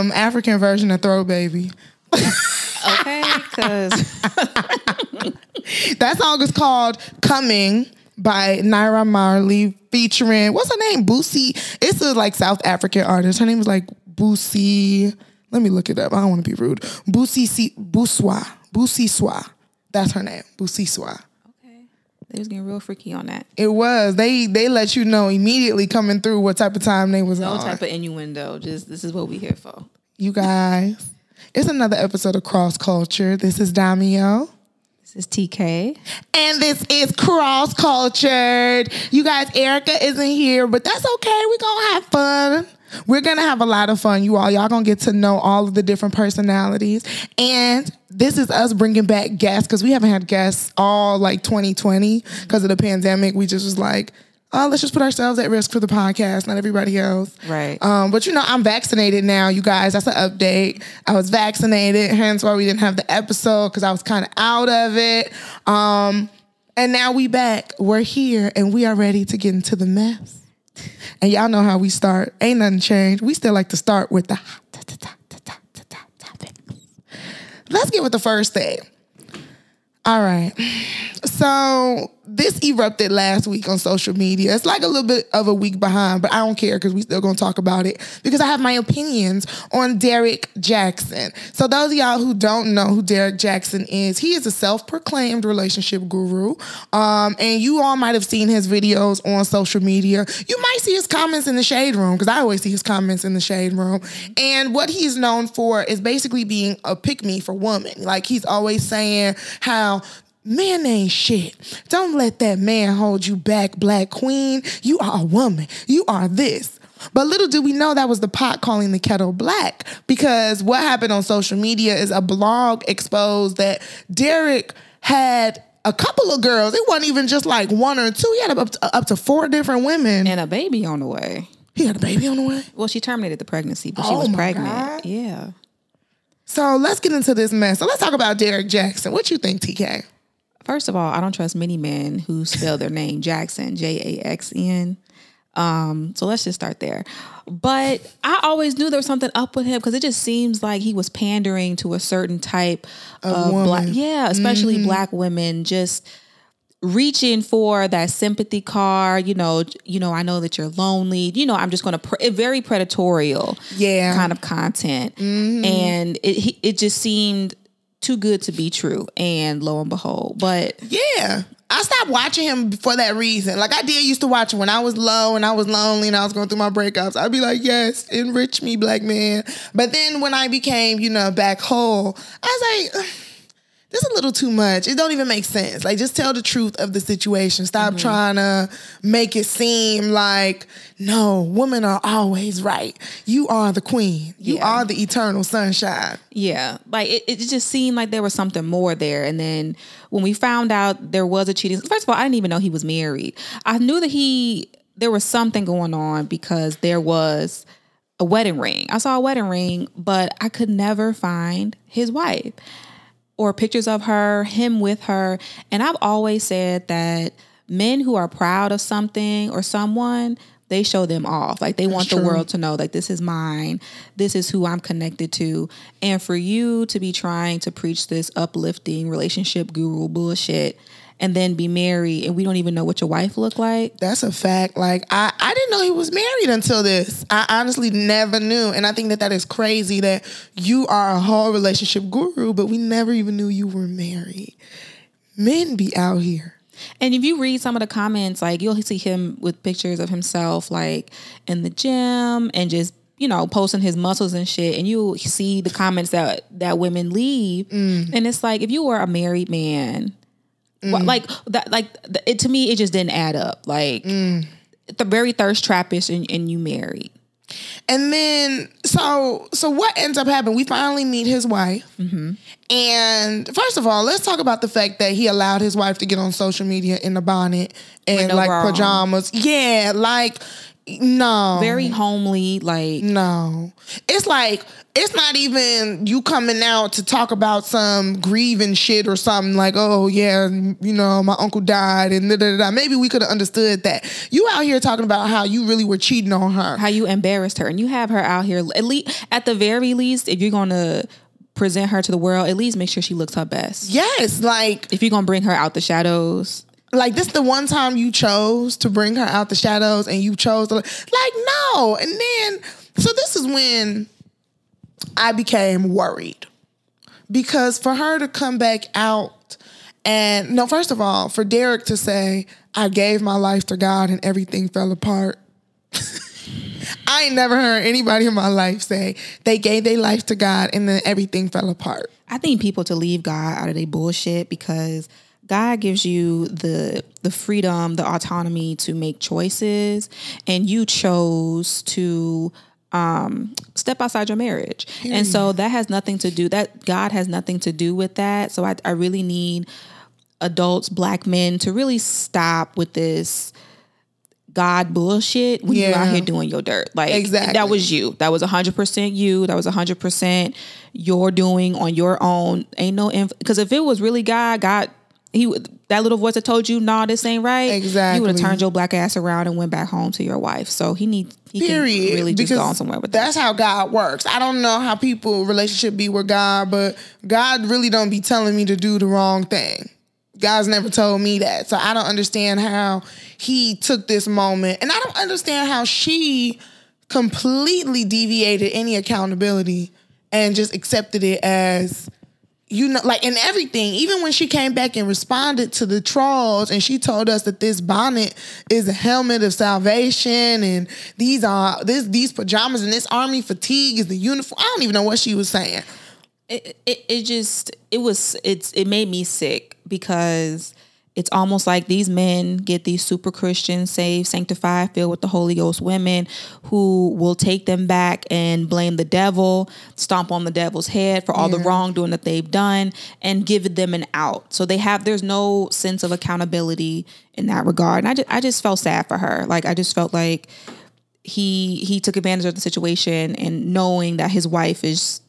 um African version of Throw Baby. Okay, because That song is called Coming by Naira Marley featuring what's her name? Boosie. It's a like South African artist. Her name is like Boosie. Let me look it up. I don't want to be rude. Boosie Si- Boussois. Busiswa. That's her name. Busiswa. They was getting real freaky on that. It was. They they let you know immediately coming through what type of time they was No on. No type of innuendo. Just this is what we here for. you guys. It's another episode of Cross Culture. This is Damio. This is TK. And this is cross cultured. You guys, Erica isn't here, but that's okay. We're gonna have fun. We're gonna have a lot of fun, you all. Y'all gonna get to know all of the different personalities. And this is us bringing back guests because we haven't had guests all like 2020 because of the pandemic. We just was like, oh, let's just put ourselves at risk for the podcast, not everybody else. Right. Um, but you know, I'm vaccinated now, you guys. That's an update. I was vaccinated, hence why we didn't have the episode because I was kind of out of it. Um, and now we back. We're here and we are ready to get into the mess. And y'all know how we start. Ain't nothing changed. We still like to start with the. Let's get with the first thing. All right. So this erupted last week on social media. It's like a little bit of a week behind, but I don't care because we still gonna talk about it because I have my opinions on Derrick Jaxn. So those of y'all who don't know who Derrick Jaxn is, he is a self-proclaimed relationship guru. Um, and you all might have seen his videos on social media. You might see his comments in the shade room because I always see his comments in the shade room. And what he's known for is basically being a pick me for women. Like he's always saying how Man ain't shit. Don't let that man hold you back, black queen. You are a woman. You are this. But little do we know that was the pot calling the kettle black because what happened on social media is a blog exposed that Derrick had a couple of girls. It wasn't even just like one or two. He had up to, up to four different women. And a baby on the way. he had a baby on the way. Well, she terminated the pregnancy, but she Oh was my pregnant. God. Yeah. So let's get into this mess. So let's talk about Derrick Jaxn. What you think, TK? First of all, I don't trust many men who spell their name Jaxn, J A X N. Um, so let's just start there. But I always knew there was something up with him because it just seems like he was pandering to a certain type of, woman. black, yeah, especially black women, just reaching for that sympathy card. You know, you know, I know that you're lonely. You know, I'm just going to pre- very predatorial, Yeah. kind of content, and it it just seemed too good to be true. And lo and behold, but Yeah. I stopped watching him for that reason. Like I did used to watch him when I was low and I was lonely and I was going through my breakups. I'd be like, yes, enrich me, black man. But then when I became, you know, back whole, I was like, is a little too much. It don't even make sense. Like just tell the truth of the situation. Stop mm-hmm. trying to make it seem like no, women are always right. You are the queen. You Yeah. are the eternal sunshine. Yeah, like it, it just seemed like there was something more there. And then when we found out there was a cheating, first of all, I didn't even know he was married. I knew that he there was something going on because there was a wedding ring. I saw a wedding ring, but I could never find his wife or pictures of her, him with her. And I've always said that men who are proud of something or someone, they show them off. Like they want the true. world to know like this is mine. This is who I'm connected to. And for you to be trying to preach this uplifting relationship guru bullshit and then be married and we don't even know what your wife looked like. That's a fact. Like I, I didn't know he was married until this. I honestly never knew, and I think that that is crazy that you are a whole relationship guru, but we never even knew you were married. Men be out here. And if you read some of the comments, like you'll see him with pictures of himself like in the gym and just you know posting his muscles and shit, and you see the comments that that women leave, mm. and it's like if you were a married man, wha- like that, like it to me, it just didn't add up. Like the very thirst trappish, and, and you married. And then, so so what ends up happening? We finally meet his wife, Mm-hmm. and first of all, let's talk about the fact that he allowed his wife to get on social media in a bonnet and no like on. pajamas. Yeah, like no, Very homely, like no. It's like it's not even you coming out to talk about some grieving shit or something like, oh yeah, you know, my uncle died and da da da. Maybe we could have understood that. You out here talking about how you really were cheating on her. how you embarrassed her, and you have her out here. At least, at the very least, if you're gonna present her to the world, at least make sure she looks her best. Yes, like If you're gonna bring her out the shadows, like this the one time you chose to bring her out the shadows and you chose to like no and then so this is when i became worried because for her to come back out and no first of all for derrick to say i gave my life to god and everything fell apart. I ain't never heard anybody in my life say they gave their life to god and then everything fell apart. I think people to leave God out of their bullshit because God gives you the the freedom, the autonomy to make choices, and you chose to um, step outside your marriage, and so that has nothing to do that. God has nothing to do with that. So I, I really need adults, black men, to really stop with this. God bullshit when you're out here doing your dirt. Like Exactly. that was you. That was hundred percent you. That was hundred percent your doing on your own. Ain't no because if it was really God, God, he would that little voice that told you, "Nah, this ain't right." Exactly. You would have turned your black ass around and went back home to your wife. So he needs he Period. can really just Because go on somewhere with that. that's how God works. I don't know how people relationship be with God, but God really don't be telling me to do the wrong thing. God's never told me that. So I don't understand how he took this moment. And I don't understand how she completely deviated any accountability and just accepted it as you know, like in everything, even when she came back and responded to the trolls and she told us that this bonnet is a helmet of salvation and these are this these pajamas and this army fatigue is the uniform. I don't even know what she was saying. it, it, it just it was it's it made me sick because it's almost like these men get these super Christian, saved, sanctified, filled with the Holy Ghost women who will take them back and blame the devil, stomp on the devil's head for all the wrongdoing that they've done, and give them an out. So they have there's no sense of accountability in that regard. And I just I just felt sad for her. Like I just felt like he he took advantage of the situation and knowing that his wife is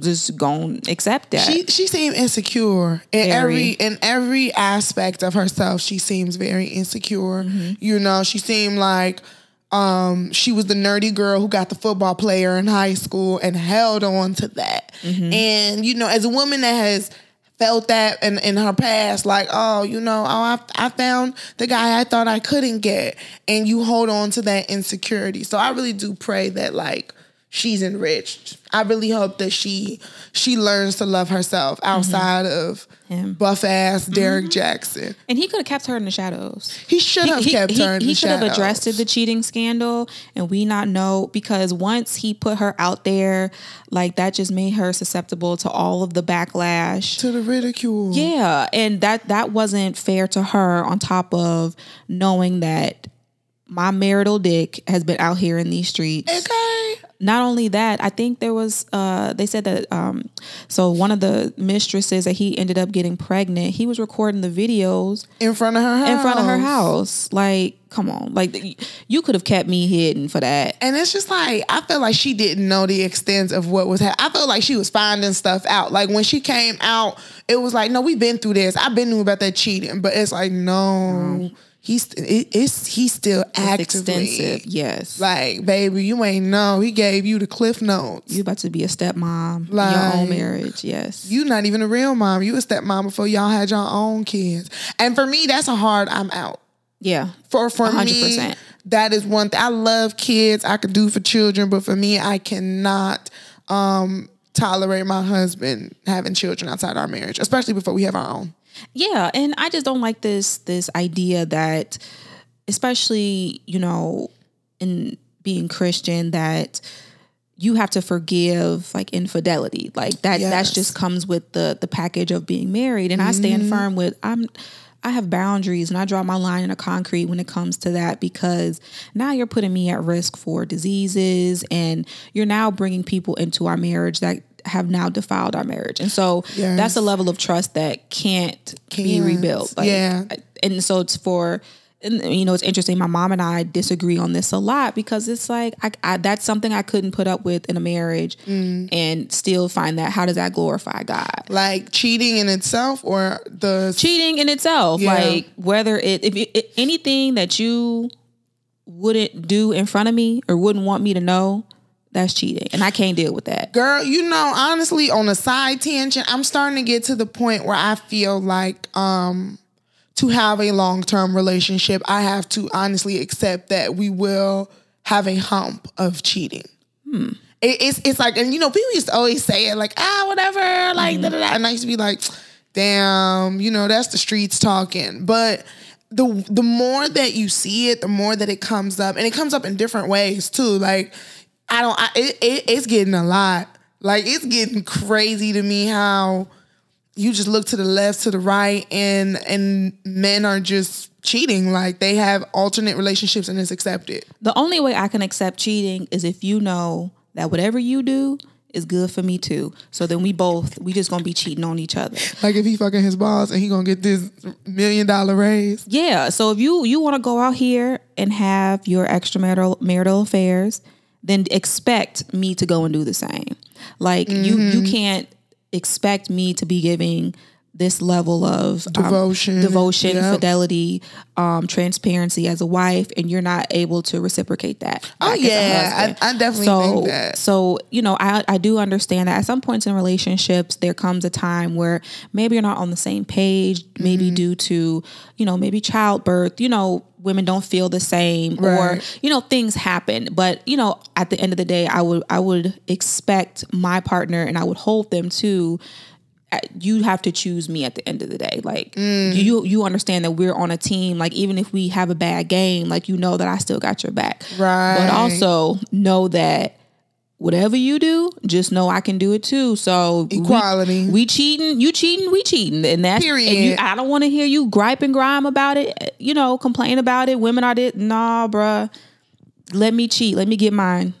just gonna accept that. She she seemed insecure in Very. every in every aspect of herself. She seems very insecure. You know, she seemed like um, she was the nerdy girl who got the football player in high school and held on to that. And you know, as a woman that has felt that in, in her past, like, oh, you know, oh, I, I found the guy I thought I couldn't get, and you hold on to that insecurity. So I really do pray that like she's enriched. I really hope that she she learns to love herself mm-hmm. outside of Him. buff ass Derrick mm-hmm. Jaxn. and he could have kept her in the shadows. He should have kept her in the shadows. he the could have addressed the cheating scandal and we not know because once he put her out there, like that just made her susceptible to all of the backlash. to the ridicule. Yeah, and that that wasn't fair to her. On top of knowing that my marital dick has been out here in these streets. Okay. Not only that, I think there was. Uh, they said that. Um, so one of the mistresses that he ended up getting pregnant, he was recording the videos In front of her house. in front of her house. Like, come on, like you could have kept me hidden for that. And it's just like I feel like she didn't know the extent of what was happening. I felt like she was finding stuff out. Like when she came out, it was like, no, we've been through this. I've been knew about that cheating, but it's like, no, he's it, it's he's still actively Extensive, yes. Like, baby, you ain't know. He gave you the cliff notes. you about to be a stepmom, in your own marriage, yes. You not even a real mom. You a stepmom before y'all had your own kids. And for me, that's a hard I'm out. yeah, For for me, 100%. that is one thing. I love kids. I could do for children, but for me, I cannot um, tolerate my husband having children outside our marriage, especially before we have our own. Yeah, and I just don't like this this idea that especially, you know, in being Christian that you have to forgive like infidelity. Like that that's just comes with the the package of being married. And I stand mm-hmm. firm with I'm I have boundaries and I draw my line in a concrete when it comes to that because now you're putting me at risk for diseases and you're now bringing people into our marriage that have now defiled our marriage. And so Yes. that's a level of trust that can't, be Can't. rebuilt. Yeah. And so it's for and you know it's interesting my mom and i disagree on this a lot because it's like I, I that's something i couldn't put up with in a marriage Mm. and still find that how does that glorify god Like cheating in itself or the cheating in itself Yeah. like whether it if it- anything that you wouldn't do in front of me or wouldn't want me to know that's cheating and i can't deal with that Girl, you know, honestly, on a side tangent, I'm starting to get to the point where I feel like um to have a long term relationship, I have to honestly accept that we will have a hump of cheating. It, it's it's like, and you know, people used to always say it like, ah, whatever, like, da, da, da. and I used to be like, damn, you know, that's the streets talking. But the the more that you see it, the more that it comes up, and it comes up in different ways too. Like, I don't, I, it, it, it's getting a lot. Like, it's getting crazy to me how you just look to the left, to the right, and and men are just cheating. Like they have alternate relationships, and it's accepted. the only way i can accept cheating is if you know that whatever you do is good for me too so then we both we just gonna be cheating on each other Like if he fucking his boss and he gonna get this million dollar raise. Yeah. So if you you want to go out here and have your extramarital marital affairs, then expect me to go and do the same. Like you you mm-hmm. can't expect me to be giving this level of um, Devotion. devotion, Yep. fidelity, um, transparency as a wife, and you're not able to reciprocate that. Oh, yeah. I- I definitely so, think that. So you know, I I do understand that at some points in relationships there comes a time where maybe you're not on the same page, maybe Mm-hmm. due to you know maybe childbirth. You know, women don't feel the same, or you know things happen. But you know, at the end of the day, I would I would expect my partner and I would hold them to. You have to choose me at the end of the day. Like Mm. you, you understand that we're on a team. Like even if we have a bad game, like you know that I still got your back. Right. But also know that whatever you do, just know I can do it too. So Equality. We, cheating, you cheating, we cheating, and that's Period. And you, I don't want to hear you gripe and grime about it. You know, complain about it. Women are this. Nah, bruh. Let me cheat. Let me get mine.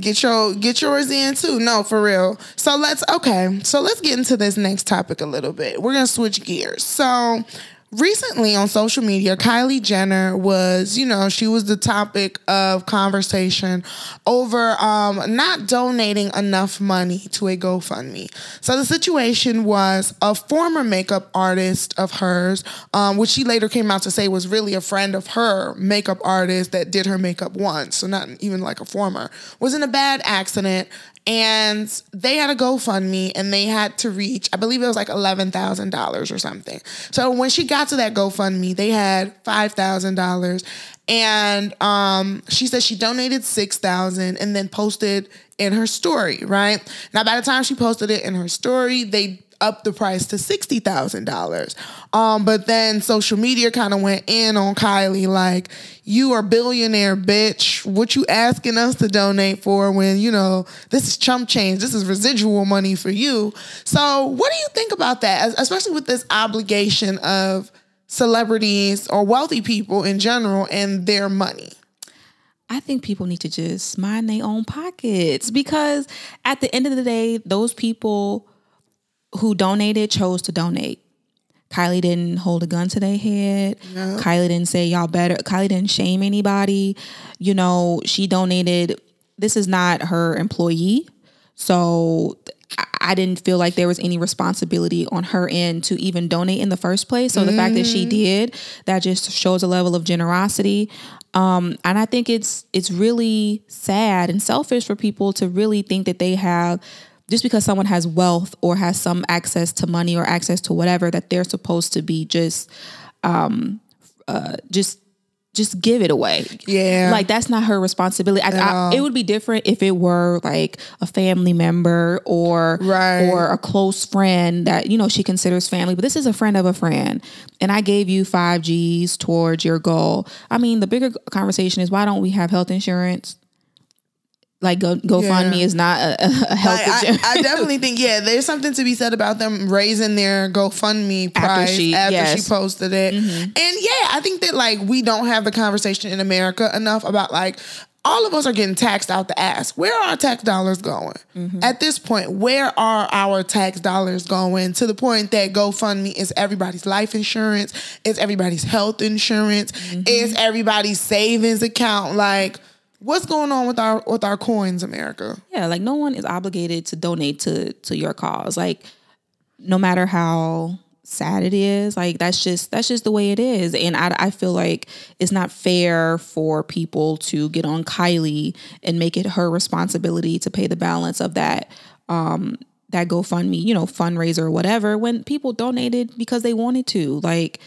Get your get yours in too. No, for real. So let's okay. So let's get into this next topic a little bit. We're gonna switch gears. So recently on social media, Kylie Jenner was, you know, she was the topic of conversation over um, not donating enough money to a GoFundMe. So the situation was a former makeup artist of hers, um, which she later came out to say was really a friend of her makeup artist that did her makeup once, so not even like a former, was in a bad accident and they had a GoFundMe and they had to reach, I believe it was like eleven thousand dollars or something. So when she got to that GoFundMe, they had five thousand dollars, and um, she said she donated six thousand and then posted in her story. Right now, by the time she posted it in her story, they upped the price to sixty thousand dollars. Um, but then social media kind of went in on Kylie, like, "You are billionaire, bitch. What you asking us to donate for when you know this is chump change? This is residual money for you." So, what do you think about that, especially with this obligation of celebrities or wealthy people in general and their money? I think people need to just mind their own pockets because at the end of the day, those people who donated chose to donate. Kylie didn't hold a gun to their head. Kylie didn't say y'all better. Kylie didn't shame anybody. You know, she donated. This is not her employee. So I- didn't feel like there was any responsibility on her end to even donate in the first place. So the fact that she did, that just shows a level of generosity. Um, and I think it's it's really sad and selfish for people to really think that they have just because someone has wealth or has some access to money or access to whatever that they're supposed to be just um uh just just give it away. Yeah. Like that's not her responsibility. I, I, it would be different if it were like a family member or Right. or a close friend that you know she considers family. But this is a friend of a friend, and I gave you five G's towards your goal. I mean, the bigger conversation is why don't we have health insurance? Like go GoFundMe Yeah. is not a, a health I, I. I definitely think yeah, there's something to be said about them raising their GoFundMe price after she, she- yes. posted it. Mm-hmm. And yeah, I think that like we don't have the conversation in America enough about like all of us are getting taxed out the ass. Where are our tax dollars going? Mm-hmm. At this point, where are our tax dollars going? To the point that GoFundMe is everybody's life insurance, it's everybody's health insurance, mm-hmm. it's everybody's savings account. Like, what's going on with our with our coins, America? Yeah, like no one is obligated to donate to to your cause. Like no matter how sad it is, like that's just that's just the way it is. And I I feel like it's not fair for people to get on Kylie and make it her responsibility to pay the balance of that um that GoFundMe, you know, fundraiser or whatever when people donated because they wanted to. Like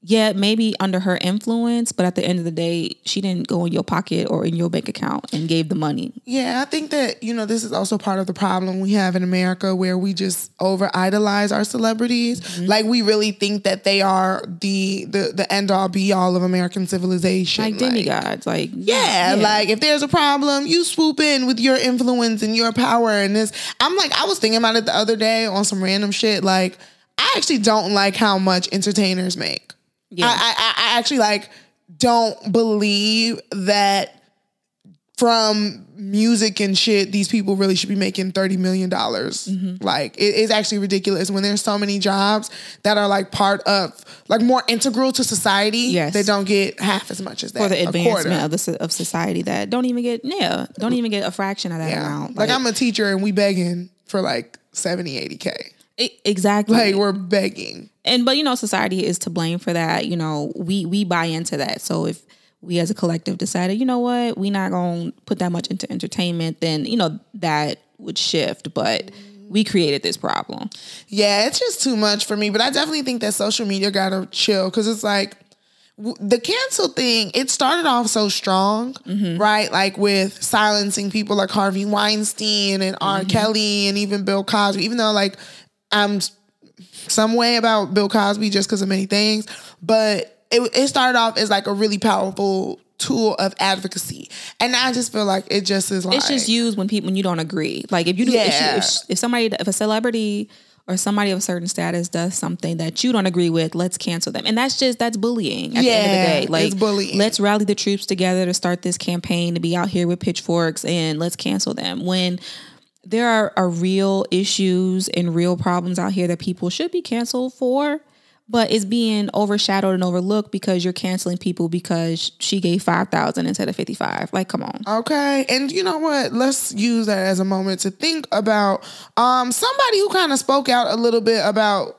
yeah, maybe under her influence, but at the end of the day, she didn't go in your pocket or in your bank account and gave the money. Yeah, I think that, you know, this is also part of the problem we have in America where we just over idolize our celebrities. Mm-hmm. Like we really think that they are the the, the end all be all of American civilization. like demigods. Like yeah, like if there's a problem, you swoop in with your influence and your power and this. I'm like, I was thinking about it the other day on some random shit. Like, I actually don't like how much entertainers make. Yeah. I, I, I actually like don't believe that from music and shit, these people really should be making thirty million dollars. Mm-hmm. Like it is actually ridiculous when there's so many jobs that are like part of like more integral to society. Yes. they don't get half as much as that for the advancement of the of society that don't even get yeah don't even get a fraction of that Yeah. amount. Like, I'm a teacher and we begging for like 70, 80 K. Exactly. Like we're begging. and but you know society is to blame for that. You know we we buy into that. So if we as a collective decided, you know what, we not gonna put that much into entertainment, then you know that would shift. But we created this problem. Yeah, it's just too much for me. But I definitely think that social media gotta chill because it's like the cancel thing. It started off so strong, mm-hmm. right? Like with silencing people like Harvey Weinstein and R. Mm-hmm. Kelly and even Bill Cosby. Even though like I'm some way about Bill Cosby just because of many things, but it it started off as like a really powerful tool of advocacy, and I just feel like it just is like It's just used when people when you don't agree. Like if you do, if, Yeah. you, if, if somebody, if a celebrity or somebody of a certain status does something that you don't agree with, let's cancel them. And that's just that's bullying. At the end of Yeah, the day, like it's bullying. let's rally the troops together to start this campaign to be out here with pitchforks and let's cancel them when. There are, are real issues and real problems out here that people should be canceled for, but it's being overshadowed and overlooked because you're canceling people because she gave five thousand instead of fifty five. Like, come on. Okay. And you know what? Let's use that as a moment to think about um somebody who kind of spoke out a little bit about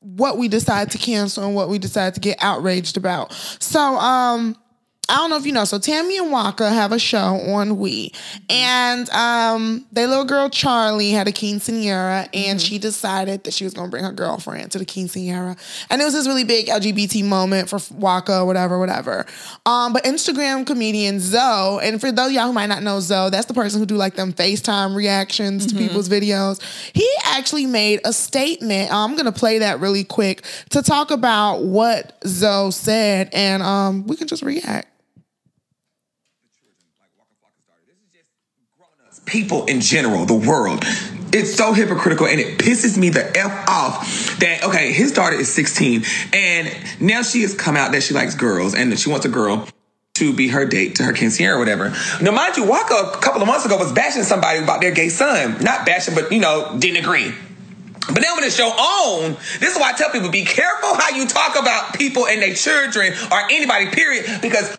what we decide to cancel and what we decide to get outraged about. So um I don't know if you know. So Tammy and Waka have a show on We, and um, their little girl Charlie had a quinceanera, and she decided that she was gonna bring her girlfriend to the quinceanera, and it was this really big LGBT moment for Waka, whatever, whatever. Um, but Instagram comedian Zoe, and for those of y'all who might not know Zoe, that's the person who do like them FaceTime reactions to people's videos. He actually made a statement. I'm gonna play that really quick to talk about what Zoe said, and um, we can just react. People in general, the world. It's so hypocritical and it pisses me the F off that, okay, his daughter is 16 and now she has come out that she likes girls and that she wants a girl to be her date to her quinceañera or whatever. Now, mind you, Waka a couple of months ago was bashing somebody about their gay son. Not bashing, but, you know, didn't agree. But now when it's your own, this is why I tell people be careful how you talk about people and their children or anybody, period, because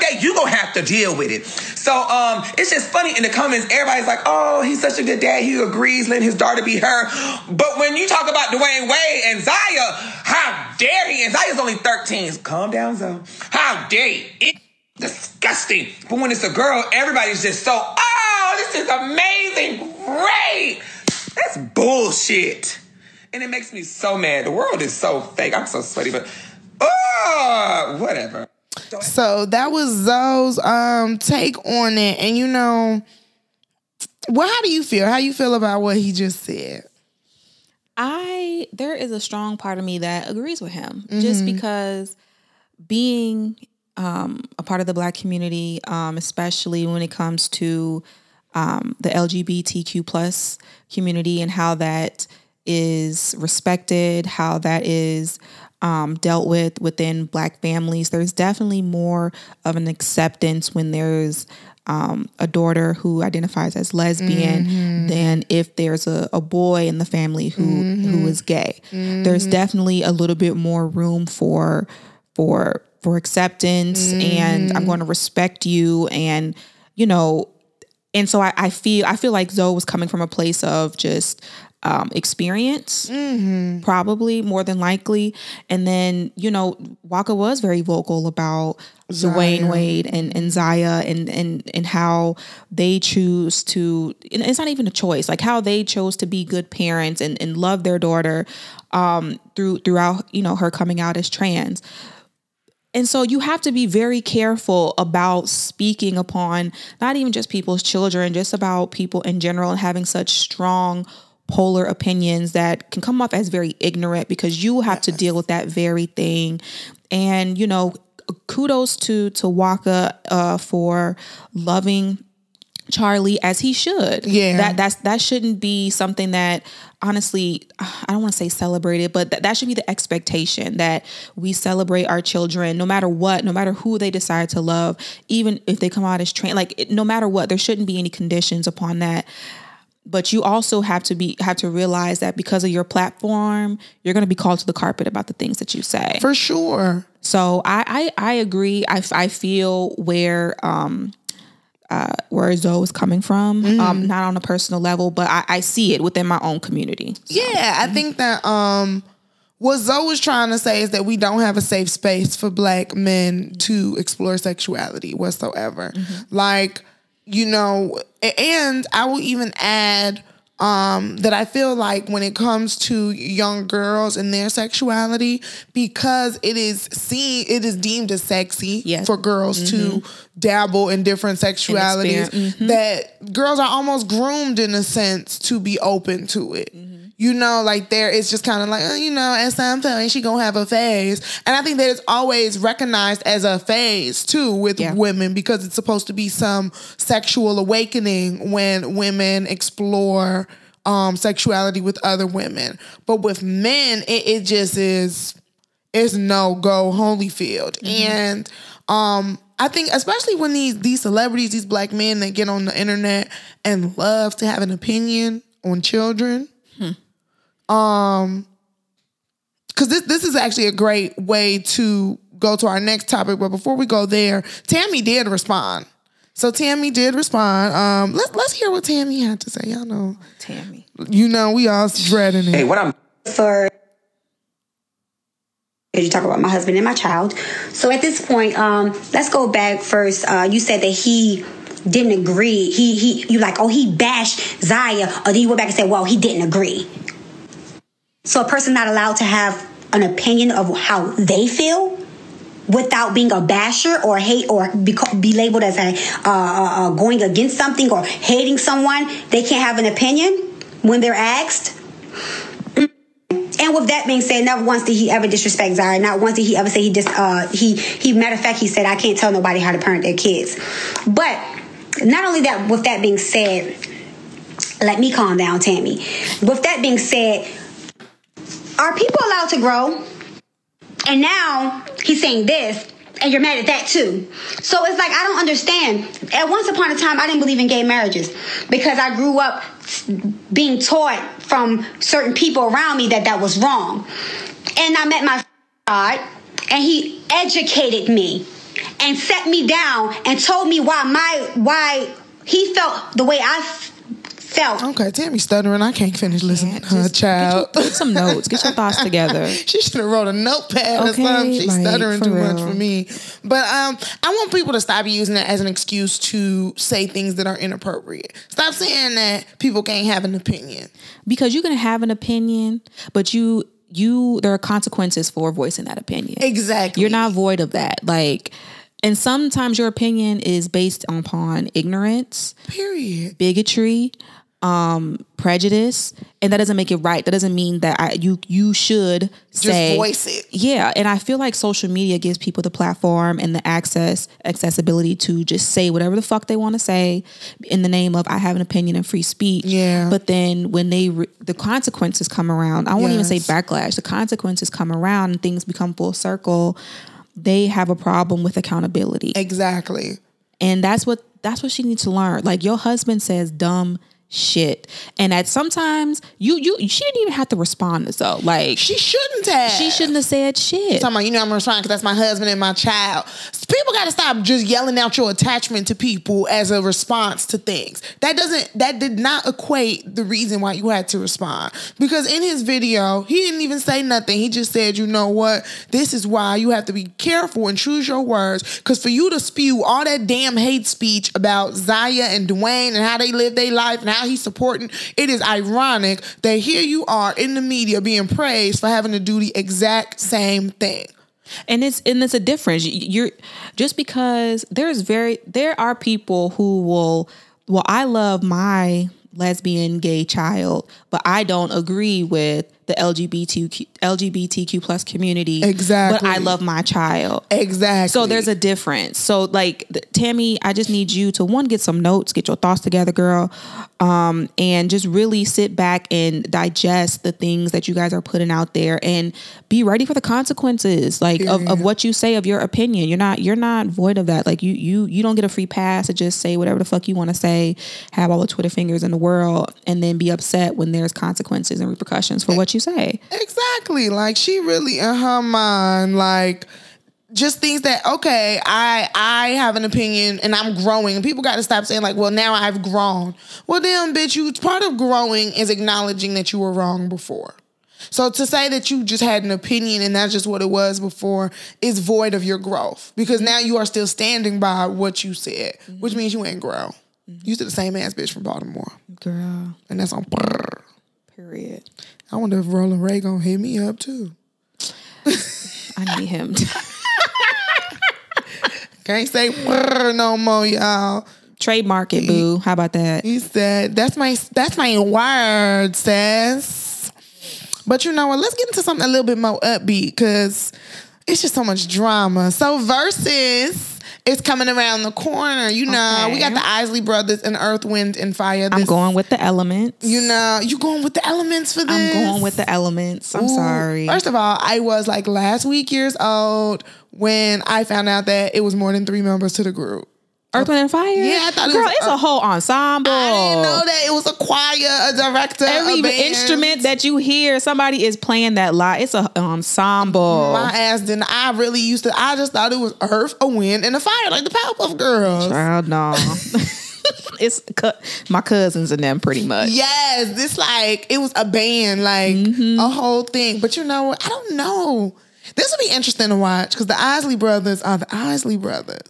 day you gonna have to deal with it. So um, it's just funny in the comments, everybody's like, "Oh, he's such a good dad. He agrees letting his daughter be her." But when you talk about Dwyane Wade and Zaya, how dare he? And Zaya's only 13. Calm down, Zoe. How dare he? It's disgusting. But when it's a girl, everybody's just so, "Oh, this is amazing, great." That's bullshit. And it makes me so mad. The world is so fake. I'm so sweaty, but oh, whatever. So that was Zoe's um take on it. And you know, well, how do you feel? How you feel about what he just said? I there is a strong part of me that agrees with him just because being um, a part of the black community, um, especially when it comes to um, the LGBTQ plus community and how that is respected, how that is um, dealt with within Black families. There's definitely more of an acceptance when there's um, a daughter who identifies as lesbian Mm-hmm. than if there's a, a boy in the family who who is gay. There's Mm-hmm. definitely a little bit more room for for for acceptance, and Mm-hmm. I'm going to respect you, and you know, and so I, I feel I feel like Zoe was coming from a place of just um, experience, Mm-hmm. probably more than likely, and then you know Waka was very vocal about Dwyane Wade and, and Zaya and and and how they choose to. It's not even a choice, like how they chose to be good parents and and love their daughter um, through throughout you know her coming out as trans. And so you have to be very careful about speaking upon not even just people's children, just about people in general and having such strong polar opinions that can come off as very ignorant because you have to deal with that very thing. And you know, kudos to to Waka uh, for loving Charlie as he should. Yeah. That that's that shouldn't be something that honestly I don't want to say celebrated, but that, that should be the expectation that we celebrate our children no matter what, no matter who they decide to love, even if they come out as trans like it, no matter what, there shouldn't be any conditions upon that. But you also have to be have to realize that because of your platform, you're going to be called to the carpet about the things that you say. For sure. So I I, I agree. I, I feel where um uh where Zoe is coming from, Mm-hmm. um not on a personal level, but I, I see it within my own community. Yeah, I think that um what Zoe was trying to say is that we don't have a safe space for black men to explore sexuality whatsoever. Like, you know, and I will even add um that I feel like when it comes to young girls and their sexuality, because it is seen it is deemed as sexy Yes. for girls to mm-hmm. dabble in different sexualities, experience. Mm-hmm. that girls are almost groomed in a sense to be open to it. Mm-hmm. You know, like there, it's just kind of like, oh, you know, at some point she gonna have a phase, and I think that it's always recognized as a phase too with Yeah. women because it's supposed to be some sexual awakening when women explore um, sexuality with other women. But with men, it, it just is it's no go Holyfield. And um I think especially when these these celebrities, these black men that get on the internet and love to have an opinion on children. Um cuz this this is actually a great way to go to our next topic, but before we go there, Tammy did respond. So Tammy did respond. Um let's let's hear what Tammy had to say. Y'all know. Tammy. You know we all dreading it. Hey, what I'm for you talk about my husband and my child. So at this point, um, let's go back first. Uh, you said that he didn't agree. He he you like, oh he bashed Zaya, or then you went back and said, well, he didn't agree. So a person not allowed to have an opinion of how they feel without being a basher or hate or be, be labeled as a uh, uh, uh, going against something or hating someone. They can't have an opinion when they're asked. And with that being said, never once did he ever disrespect Zara. Not once did he ever say he just uh he he matter of fact he said I can't tell nobody how to parent their kids. But not only that, with that being said, let me calm down, Tammy. With that being said, are people allowed to grow? And now he's saying this, and you're mad at that too. So it's like I don't understand. At once upon a time, I didn't believe in gay marriages because I grew up being taught from certain people around me that that was wrong. And I met my God, and he educated me and set me down and told me why my why he felt the way I felt. Okay, Tammy stuttering. I can't finish listening to her child. Get, your, some notes. Get your thoughts together. she should have wrote a notepad or Okay, something. She's like, stuttering for too much for me. But um, I want people to stop using it as an excuse to say things that are inappropriate. Stop saying that people can't have an opinion. Because you can have an opinion, but you you there are consequences for voicing that opinion. Exactly. You're not void of that. Like and sometimes your opinion is based upon ignorance, Period. bigotry, um prejudice and that doesn't make it right that doesn't mean that I, you you should say voice it. yeah and i feel like social media gives people the platform and the access accessibility to just say whatever the fuck they want to say in the name of i have an opinion and free speech Yeah. but then when they re- the consequences come around i won't even say backlash the consequences come around and things become full circle they have a problem with accountability Exactly. and that's what that's what she needs to learn. Like your husband says dumb shit, and at sometimes you you she didn't even have to respond to so like She shouldn't have. she shouldn't have said shit. Talking about, you know, I'm gonna because that's my husband and my child. People got to stop just yelling out your attachment to people as a response to things. That doesn't, that did not equate the reason why you had to respond. Because in his video, he didn't even say nothing. He just said, you know what, this is why you have to be careful and choose your words. Because for you to spew all that damn hate speech about Zaya and Dwyane and how they live their life and how he's supporting, it is ironic that here you are in the media being praised for having to do the exact same thing. and it's and it's a difference. You- You're just because there's very there are people who will well I love my lesbian gay child, but I don't agree with the LGBTQ LGBTQ plus community. Exactly. But I love my child. Exactly. So there's a difference. So like Tammy, I just need you to one get some notes, get your thoughts together, girl, um, and just really sit back and digest the things that you guys are putting out there, and be ready for the consequences, like of, of what you say of your opinion. You're not you're not void of that. Like you you you don't get a free pass to just say whatever the fuck you want to say, have all the Twitter fingers in the world, and then be upset when there's consequences and repercussions for what you say. exactly. Like she really in her mind like just things that okay i i have an opinion and i'm growing. People got to stop saying like well now i've grown. Well damn bitch you part of growing is acknowledging that you were wrong before. So to say that you just had an opinion and that's just what it was before is void of your growth because now you are still standing by what you said which means you ain't grown. You still the same ass bitch from baltimore. Girl, and that's on period. I wonder if rolling ray gonna hit me up too I need him. Can't say "Brr" no more, y'all. Trademark it, boo. How about that? He said, "That's my that's my word, sis." But you know what? Let's get into something a little bit more upbeat because it's just so much drama. So versus is coming around the corner. You know, we got the Isley Brothers and Earth, Wind, and Fire. I'm going with the elements. You know, you going with the elements for this? I'm going with the elements. I'm Ooh. sorry. First of all, I was like last week years old when I found out that it was more than three members to the group. Earth, Wind, and Fire. Yeah, I thought it Girl, was- it's a whole ensemble. I didn't know that it was a choir, a director, Every a band. instrument that you hear, somebody is playing that live. It's a ensemble. My ass didn't. I really used to. I just thought it was Earth, a Wind, and a Fire, like the Powerpuff Girls. Child, no. it's cu- my cousins and them pretty much. Yes, this like it was a band, like Mm-hmm. a whole thing. But you know what? I don't know. This will be interesting to watch because the Isley Brothers are the Isley Brothers.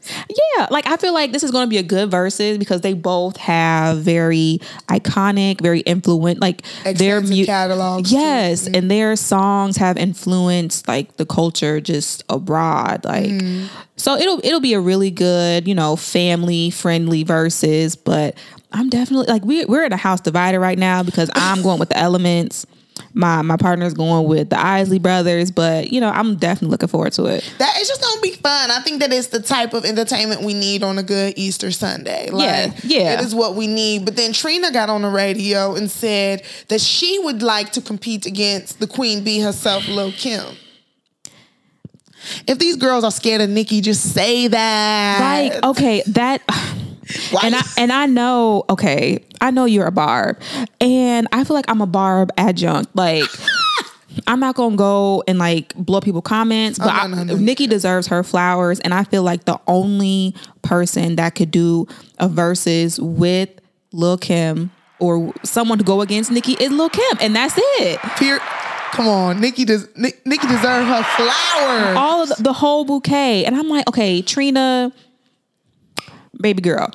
Yeah, like I feel like this is going to be a good Verzuz because they both have very iconic, very influential, like their Extensive catalogs, too. Yes, and their songs have influenced like the culture just abroad. Like, Mm-hmm. so it'll it'll be a really good, you know, family friendly Verzuz. But I'm definitely like we we're in a house divider right now because I'm going with the elements. My my partner's going with the Isley brothers, but you know I'm definitely looking forward to it. That it's just gonna be fun. I think that it's the type of entertainment we need on a good Easter Sunday. Like, Yeah, yeah. It is what we need. But then Trina got on the radio and said that she would like to compete against the Queen Bee herself, Lil Kim. If these girls are scared of Nikki, just say that. Like, okay, that Why and I and I know, okay, I know you're a barb. And I feel like I'm a barb adjunct. Like I'm not gonna go and like blow people comments, but Oh, no, I- no, no. Nikki deserves her flowers, and I feel like the only person that could do a Verzuz with Lil Kim or someone to go against Nikki is Lil Kim, and that's it. Come on, Nikki does. Nikki deserve her flowers. All of the, the whole bouquet, and I'm like, okay, Trina, baby girl,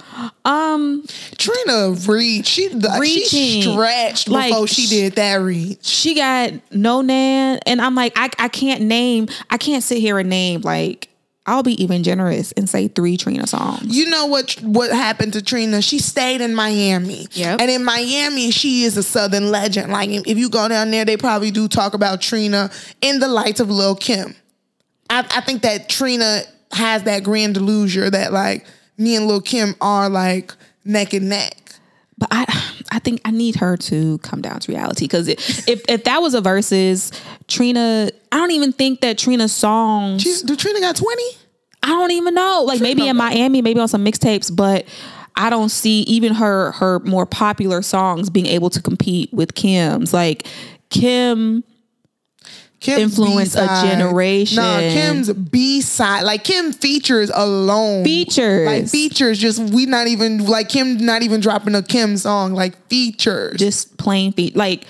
um. Trina reached. She like, she stretched Like, before she did that reach. she got no nan and i'm like I, I can't name i can't sit here and name like I'll be even generous and say three Trina songs. You know what what happened to Trina? She stayed in Miami. Yep. And in Miami, she is a Southern legend. Like if you go down there, they probably do talk about Trina in the lights of Lil Kim. I, I think that Trina has that grand delusion that like me and Lil Kim are like neck and neck. But I, I think I need her to come down to reality because if if that was a versus Trina, I don't even think that Trina's songs. She's, do Trina got 20? I don't even know. Like maybe in Miami, maybe on some mixtapes, but I don't see even her her more popular songs being able to compete with Kim's. Like Kim Kim's Influence a B-side. generation. No, Kim's B side. Like Kim features alone. Features. Like features. Just we not even like Kim not even dropping a Kim song. Like features. just plain feet. Like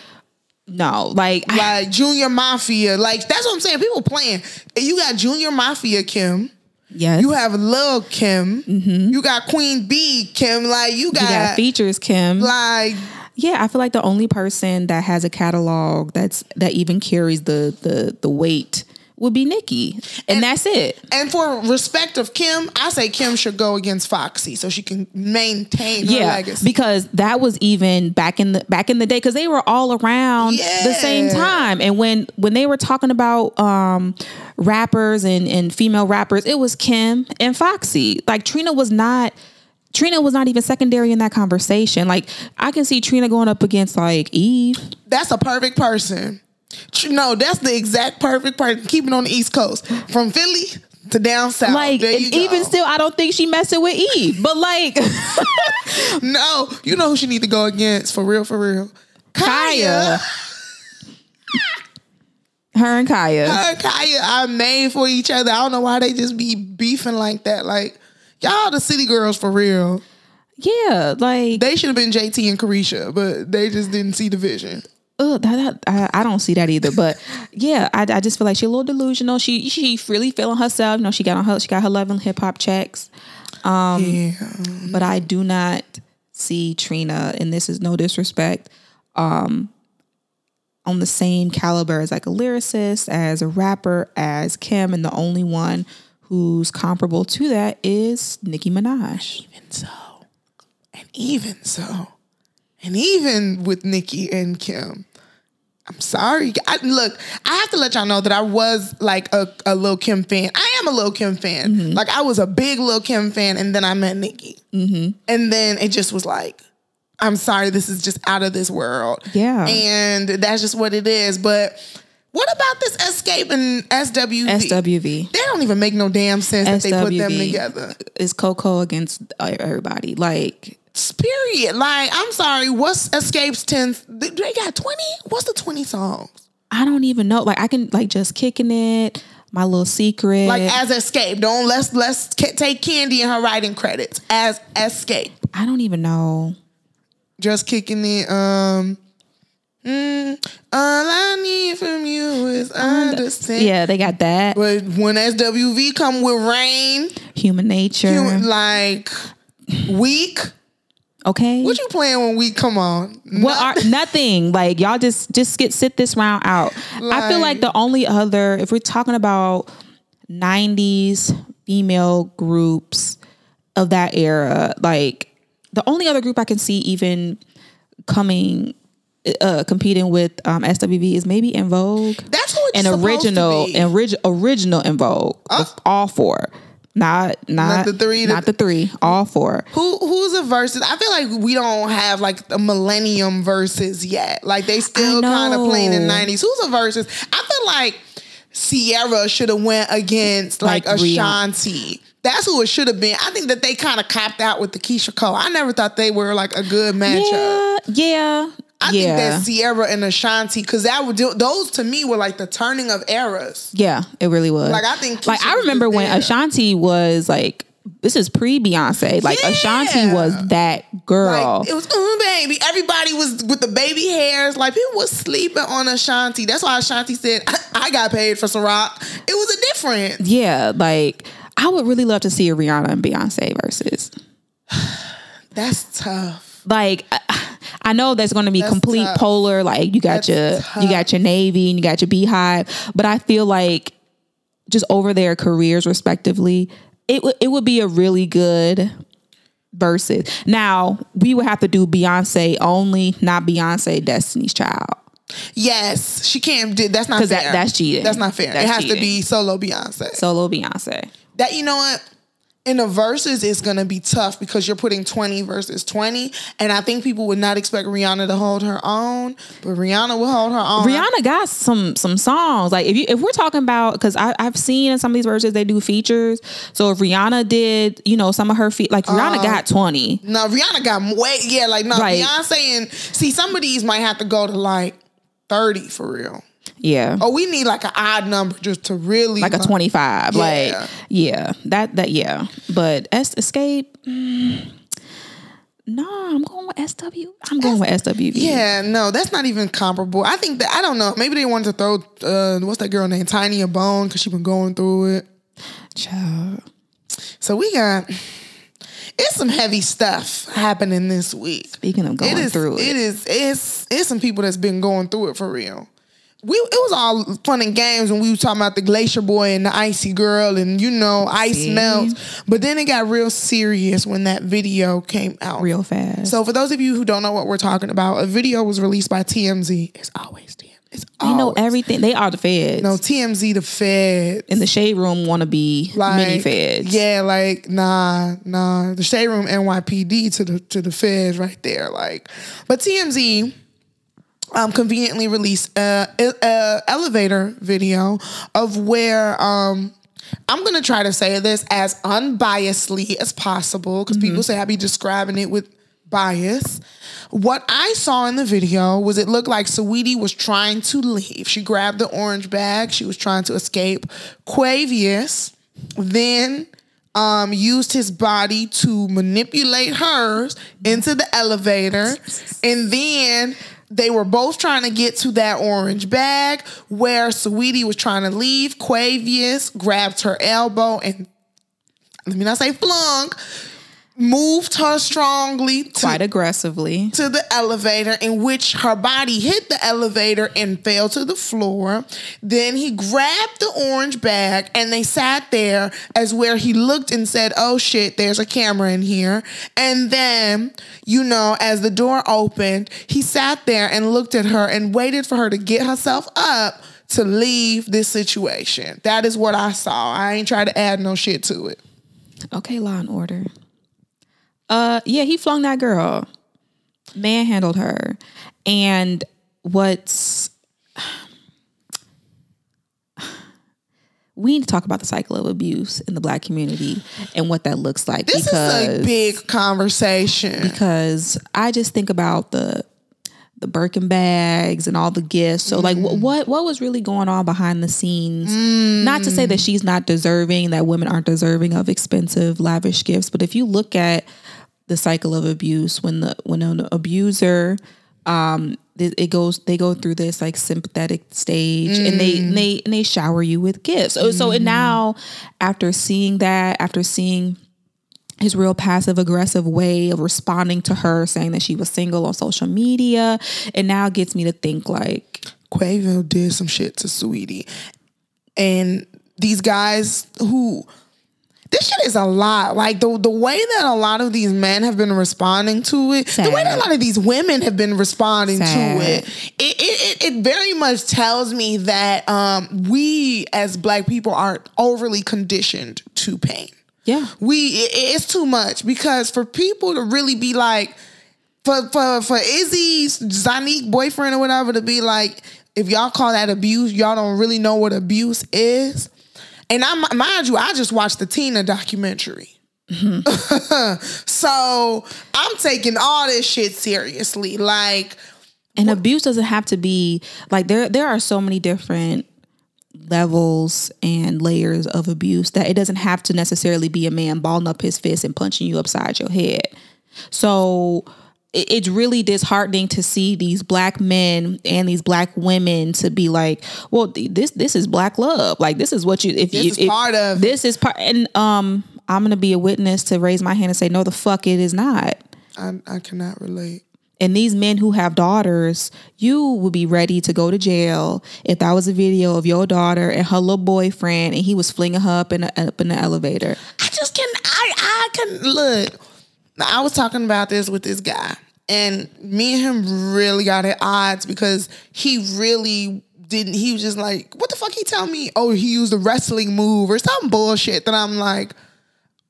no, like I- like Junior Mafia. Like that's what I'm saying. People playing. You got Junior Mafia Kim. yes, You have Lil Kim. Mm-hmm. You got Queen B Kim. Like you you got, got features, Kim. like Yeah, I feel like the only person that has a catalog that's that even carries the the the weight would be Nicki, and, that's it. and for respect of Kim, I say Kim should go against Foxy so she can maintain her Yeah, legacy. because that was even back in the back in the day because they were all around the same time, and when when they were talking about um rappers and and female rappers, it was Kim and Foxy. Like Trina was not. Trina was not even secondary in that conversation. Like I can see Trina going up against like Eve. that's a perfect person. No, that's the exact perfect person. Keep it on the East Coast, from Philly to down south. Like There you and even go. still, I don't think she messing with Eve. But like no, you know who she need to go against for real, for real. Khia, Khia, her and Khia. her and Khia are made for each other. I don't know why they just be beefing like that. Like y'all, the city girls for real. Yeah, like They should have been JT and Caresha, but they just didn't see the vision. ugh, that, that I, I don't see that either. But yeah, I, I just feel like she's a little delusional. She she really feeling herself. You know, she got on her she got her love and hip hop checks. Um, yeah. But I do not see Trina, and this is no disrespect, um, on the same caliber as like a lyricist, as a rapper, as Kim, and the only one who's comparable to that is Nicki Minaj. Even so, and even so, and even with Nicki and Kim, I'm sorry. I, look, I have to let y'all know that I was like a, a Lil Kim fan. I am a Lil Kim fan. Mm-hmm. Like I was a big Lil Kim fan, and then I met Nicki, Mm-hmm. and then it just was like. I'm sorry, this is just out of this world. Yeah. And that's just what it is. But what about this Xscape and SWV? SWV. They don't even make no damn sense that they put them together. Is Coko against everybody? Like Period. Like, I'm sorry, what's Xscape's 10th? They they got 20? What's the 20 songs? I don't even know. Like I can like just kicking it. My little secret. Like, as Xscape. Don't let's let's take Kandi and her writing credits as Xscape. I don't even know. Just kicking it. Um, mm, all I need from you is understand. Yeah, they got that. But when SWV come with rain, Human nature. you like weak. okay. What you playing when we come on? what are nothing like y'all just just get sit this round out i feel like Like- the only other if we're talking about 90s female groups of that era like the only other group i can see even coming uh competing with um swv is maybe En Vogue That's who it's an to original be. and orig- original En Vogue all four not not the three not the three all four Who who's a Verzuz? I feel like we don't have like the millennium Verzuz yet. Like they still kind of playing in nineties. Who's a Verzuz? I feel like Ciara should have went against like, Like. Ashanti. That's who it should have been. I think that they kind of copped out with the Keyshia Cole. I never thought they were like a good matchup. yeah yeah I yeah. think that Ciara and Ashanti, because that would do, those to me were like the turning of eras. Yeah, it really was. Like, I think like I remember when there. Ashanti was like, this is pre Beyonce. Like Yeah. Ashanti was that girl. Like it was, oh baby. Everybody was with the baby hairs. Like people was sleeping on Ashanti. That's why Ashanti said, I, I got paid for Ciroc. It was a difference. yeah, like I would really love to see a Rihanna and Beyonce Verzuz. That's tough. Like I, I know that's going to be That's complete tough. polar. Like you got That's your tough. you got your navy and you got your BeyHive, but I feel like just over their careers respectively, it would it would be a really good Verzuz. Now we would have to do Beyonce only, not Beyonce Destiny's Child. Yes, she can't. do That's not fair. that- that's cheating. That's not fair. That's it has to be solo Beyonce. Solo Beyonce. that you know what in the Verzuz is going to be tough because you're putting 20 versus 20 and i think people would not expect rihanna to hold her own but rihanna will hold her own Rihanna got some some songs. Like if you if we're talking about because I've seen in some of these Verzuz they do features. So if Rihanna did, you know, some of her feet like Rihanna uh, got twenty. no rihanna got way yeah like no Right. beyonce and see some of these might have to go to like 30 for real Yeah. oh we need like an odd number just to really like a 25 Yeah. like yeah that that yeah but S Xscape mm, no i'm going with sw i'm going with swv yeah, no, that's not even comparable. I think that I don't know. Maybe they wanted to throw uh, what's that girl named Tiny a bone because she been going through it. Child. So we got it's some heavy stuff happening this week. speaking of going it is, through it, It is it's it's some people that's been going through it for real. We it was all fun and games when we were talking about the glacier boy and the icy girl and you know ice See? melts. But then it got real serious when that video came out. real fast So for those of you who don't know what we're talking about, a video was released by TMZ. It's always TMZ. It's they know everything they are the feds No TMZ, the Fed. in the shade room want to be like, mini feds Yeah, like nah, nah. The shade room NYPD to the to the feds right there. Like, but TMZ um conveniently released a, a elevator video of where um I'm gonna try to say this as unbiasedly as possible because people say I be describing it with bias. What I saw in the video was it looked like Saweetie was trying to leave. She grabbed the orange bag. She was trying to escape. Quavious then um, used his body to manipulate hers into the elevator. And then they were both trying to get to that orange bag where Saweetie was trying to leave. Quavious grabbed her elbow and let me not say flung, moved her strongly to, quite aggressively to the elevator, in which her body hit the elevator and fell to the floor. Then he grabbed the orange bag and they sat there as where he looked and said, Oh shit, there's a camera in here. And then, you know, as the door opened, he sat there and looked at her and waited for her to get herself up to leave this situation. That is what I saw. I ain't trying to add no shit to it. okay law and order uh yeah he flung that girl manhandled her and what's we need to talk about the cycle of abuse in the black community and what that looks like This because is a big conversation. because I just think about the the Birkin bags and all the gifts. So like Mm. wh- what what was really going on behind the scenes? Not to say that she's not deserving, that women aren't deserving of expensive lavish gifts, but if you look at the cycle of abuse when the when an abuser um it goes they go through this like sympathetic stage and they and they and they shower you with gifts. So, so and now after seeing that, after seeing his real passive aggressive way of responding to her saying that she was single on social media it now gets me to think like Quavo did some shit to Saweetie. And these guys who this shit is a lot. Like the the way that a lot of these men have been responding to it, the way that a lot of these women have been responding Sad. to it, it, it, it, it very much tells me that um, we as black people are overly conditioned to pain. yeah We it, it's too much because for people to really be like for for for Izzy's Zanique boyfriend or whatever to be like if y'all call that abuse, y'all don't really know what abuse is. And I mind you, I just watched the Tina documentary. so I'm taking all this shit seriously. Like and abuse doesn't have to be like there there are so many different levels and layers of abuse that it doesn't have to necessarily be a man balling up his fist and punching you upside your head so it's really disheartening to see these black men and these black women to be like, well, this this is black love. Like this is what you if This you is if- part of- this is part and um I'm gonna be a witness to raise my hand and say, no, the fuck it is not. I, I cannot relate. And these men who have daughters, you would be ready to go to jail if that was a video of your daughter and her little boyfriend, and he was flinging her up in the, up in the elevator. I just can I I can look. I was talking about this with this guy, and me and him really got at odds because he really didn't. He was just like, "What the fuck?" He tell me, "Oh, he used a wrestling move or some bullshit." That I'm like.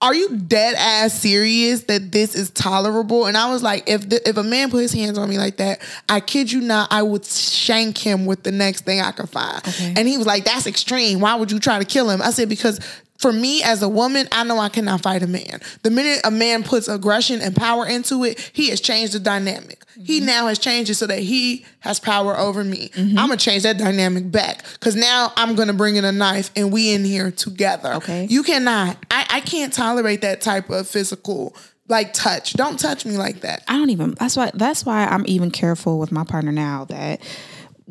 Are you dead ass serious that this is tolerable? And I was like, if the, if a man put his hands on me like that, I kid you not, I would shank him with the next thing I could find. And he was like, that's extreme. Why would you try to kill him? I said, because for me as a woman, I know I cannot fight a man. The minute a man puts aggression and power into it, he has changed the dynamic. He Mm-hmm. now has changed it so that he has power over me. I'm gonna change that dynamic back because now I'm gonna bring in a knife and we in here together. Okay. You cannot. I, I can't tolerate that type of physical like touch. Don't touch me like that. I don't even. That's why. That's why I'm even careful with my partner now. That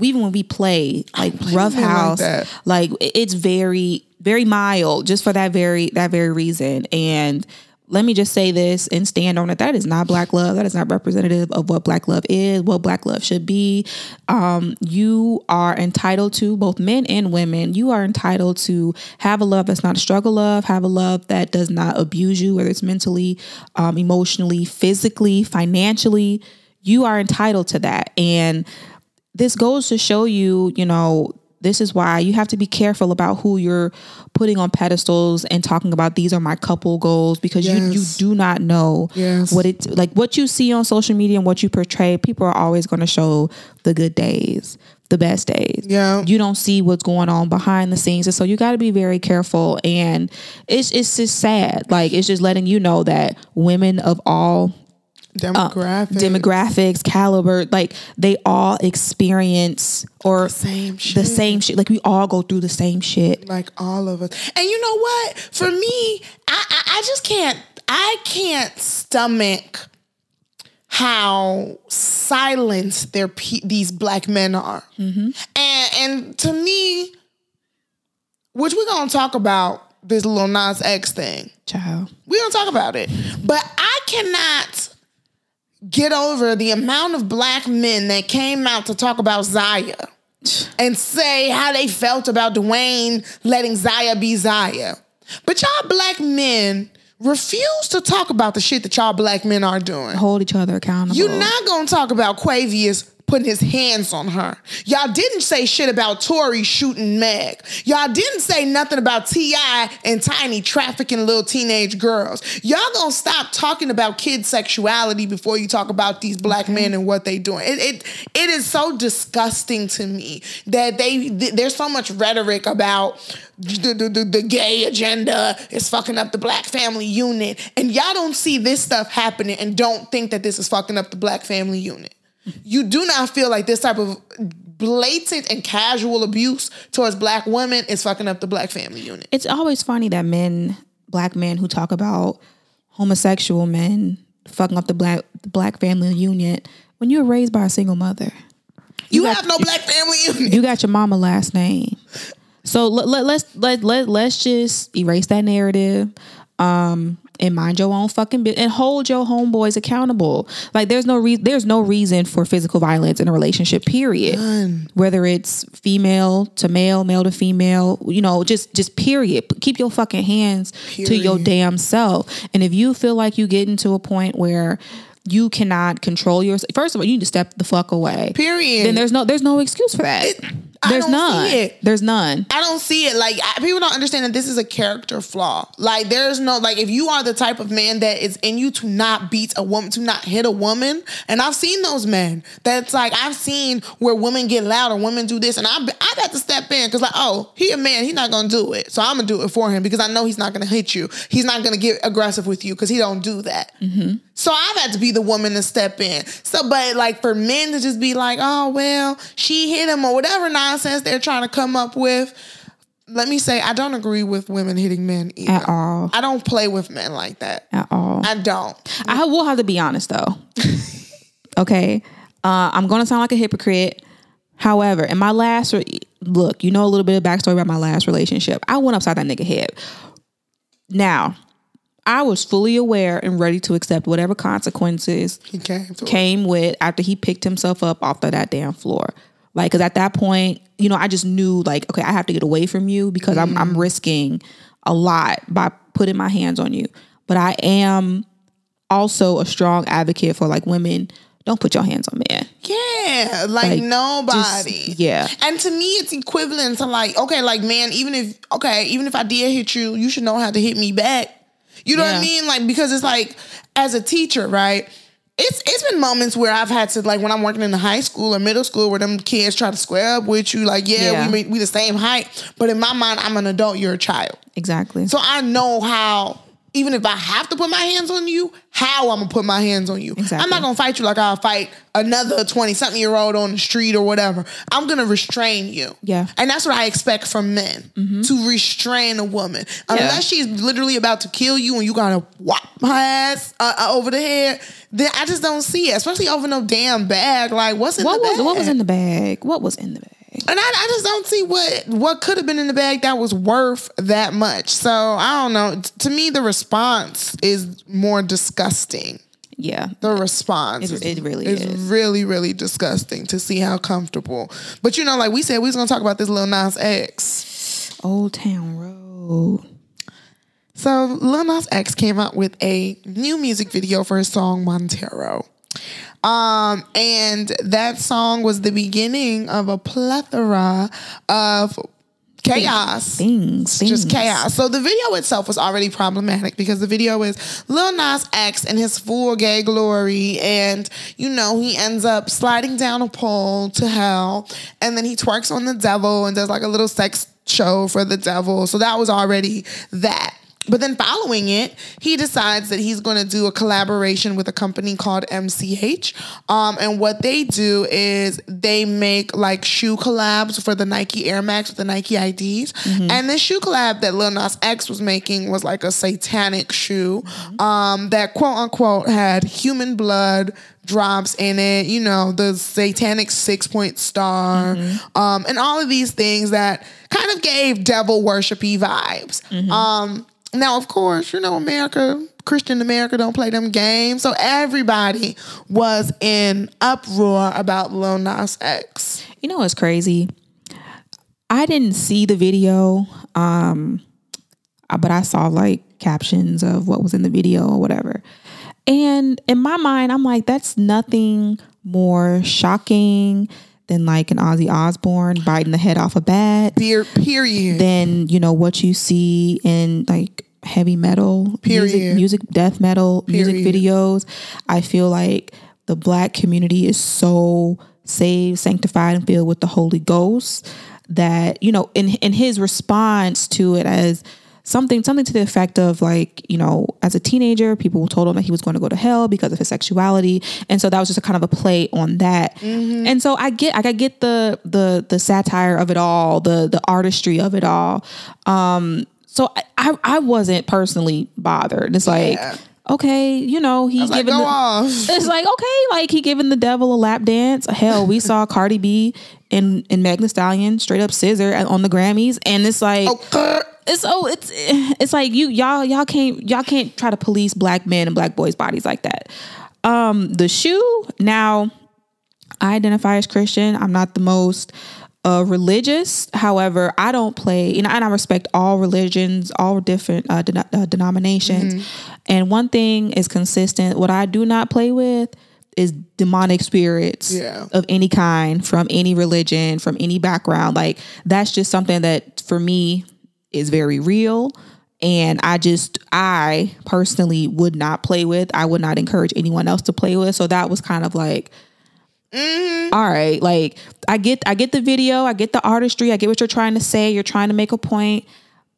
even when we play like rough men like house, like it's very very mild, just for that very that very reason. And let me just say this and stand on it. That is not black love. That is not representative of what black love is, what black love should be. Um, you are entitled to both men and women. You are entitled to have a love that's not a struggle love, have a love that does not abuse you, whether it's mentally, um, emotionally, physically, financially. You are entitled to that. And this goes to show you, you know, this is why you have to be careful about who you're putting on pedestals and talking about these are my couple goals because you you do not know Yes. what it like what you see on social media and what you portray. People are always going to show the good days, the best days. Yeah. You don't see what's going on behind the scenes. And so you got to be very careful and it's it's just sad. Like it's just letting you know that women of all Uh, Demographic. demographics, caliber, like they all experience or same the same shit. Like we all go through the same shit. like all of us. And you know what? For me, I, I, I just can't. I can't stomach how silent their pe- these black men are. Mm-hmm. And and to me, which we're gonna talk about this little Nas X thing. Child. We're gonna talk about it. But I cannot get over the amount of black men that came out to talk about Zaya and say how they felt about Dwyane letting Zaya be Zaya. But y'all black men refuse to talk about the shit that y'all black men are doing. Hold each other accountable. You're not gonna talk about Quavious putting his hands on her. Y'all didn't say shit about Tory shooting Meg. Y'all didn't say nothing about T.I. and Tiny trafficking little teenage girls. Y'all gonna stop talking about kid sexuality before you talk about these black men and what they doing. It, it it is so disgusting to me that they th- there's so much rhetoric about the, the, the, the gay agenda is fucking up the black family unit. And y'all don't see this stuff happening and don't think that this is fucking up the black family unit. You do not feel like this type of blatant and casual abuse towards black women is fucking up the black family unit. it's always funny that men, black men who talk about homosexual men fucking up the black the black family unit when you were raised by a single mother. You, got- have no black family unit. You got your mama last name. So let, let, let's let, let let's just erase that narrative. Um and mind your own fucking business and hold your homeboys accountable. Like there's no reason there's no reason for physical violence in a relationship. Period. Whether it's female to male, male to female, you know, just just period. Keep your fucking hands to your damn self. And if you feel like you get into a point where you cannot control yourself, first of all, you need to step the fuck away. Period. Then there's no there's no excuse for that. I there's none. There's none. I don't see it. Like I, people don't understand that this is a character flaw. Like there's no like if you are the type of man that is in you to not beat a woman, to not hit a woman, and I've seen those men. That's like I've seen where women get loud or women do this, and I I got to step in because like oh he a man, he's not gonna do it, so I'm gonna do it for him because I know he's not gonna hit you. He's not gonna get aggressive with you because he don't do that. Mm-hmm. So I've had to be the woman to step in. So, but like for men to just be like, oh well, she hit him or whatever nonsense they're trying to come up with. Let me say, I don't agree with women hitting men either. At all. I don't play with men like that. At all. I don't. I will have to be honest though. okay. Uh, I'm gonna sound like a hypocrite. However, in my last re- look, you know a little bit of backstory about my last relationship. I went upside that nigga head. Now, I was fully aware and ready to accept whatever consequences He came to came with after he picked himself up off of that damn floor. Like, cause at that point, you know, I just knew like, okay, I have to get away from you because I'm I'm mm-hmm. risking a lot by putting my hands on you. But I am also a strong advocate for like women. Don't put your hands on men. Yeah, like, Like, nobody. just- yeah. And to me, it's equivalent to like, okay, like man, even if okay, even if I did hit you, you should know how to hit me back. You know what I mean? Like because it's like as a teacher, right? It's it's been moments where I've had to like when I'm working in the high school or middle school where them kids try to square up with you, like yeah, Yeah. we we the same height, but in my mind, I'm an adult, you're a child. Exactly. So I know how, even if I have to put my hands on you, how I'm gonna put my hands on you. Exactly. I'm not gonna fight you like I'll fight another 20 something year old on the street or whatever. I'm gonna restrain you. Yeah. And that's what I expect from men to restrain a woman. Unless she's literally about to kill you and you gotta whop her ass uh, uh, over the head, then I just don't see it, especially over no damn bag. Like, what's in what the was bag? what was in the bag? What was in the bag? And I, I just don't see what what could have been in the bag that was worth that much. So I don't know. To me, the response is more disgusting. Yeah. The response, It- is, it really is is. really really disgusting to see how comfortable. But you know, like we said, we was gonna talk about this little Nas X. Old Town Road. So Lil Nas X came out with a new music video for his song Montero. Um, and that song was the beginning of a plethora of chaos. Things. things. Just chaos. So the video itself was already problematic because the video is Lil Nas X in his full gay glory, and you know he ends up sliding down a pole to hell, and then he twerks on the devil and does like a little sex show for the devil. So that was already that. But then following it, he decides that he's going to do a collaboration with a company called MCH. Um, and what they do is they make like shoe collabs for the Nike Air Max with the Nike IDs. And the shoe collab that Lil Nas X was making was like a satanic shoe um, that quote unquote had human blood drops in it, you know, the satanic six point star, um, and all of these things that kind of gave devil worshipy vibes. Um, now, of course, you know, America, Christian America don't play them games. So everybody was in uproar about Lil Nas X. You know what's crazy? I didn't see the video, um, uh, but I saw like captions of what was in the video or whatever. And in my mind, I'm like, that's nothing more shocking than like an Ozzy Osbourne biting the head off a bat. Beer, period. Then you know what you see in like heavy metal Period. music, music death metal music videos i feel like the black community is so saved sanctified and filled with the holy ghost that you know in in his response to it as something something to the effect of like you know as a teenager people told him that he was going to go to hell because of his sexuality. And so that was just a kind of a play on that. And so i get like i get the the the satire of it all the the artistry of it all. Um so i i, I wasn't personally bothered. It's like Yeah. okay you know he's like, giving the, off. it's like okay, like he giving the devil a lap dance. Hell, we saw Cardi B and and Thee Stallion straight up scissor on the Grammys, and it's like Oh, it's oh it's it's like you y'all y'all can't y'all can't try to police black men and black boys' bodies like that. Um, the shoe now, I identify as Christian. I'm not the most uh, religious. However, I don't play, you know, and I respect all religions, all different uh, den- uh, denominations. And one thing is consistent: what I do not play with is demonic spirits Yeah. of any kind, from any religion, from any background. Like that's just something that for me is very real. And I just, I personally would not play with. I would not encourage anyone else to play with. So that was kind of like, mm-hmm. all right like i get i get the video i get the artistry i get what you're trying to say you're trying to make a point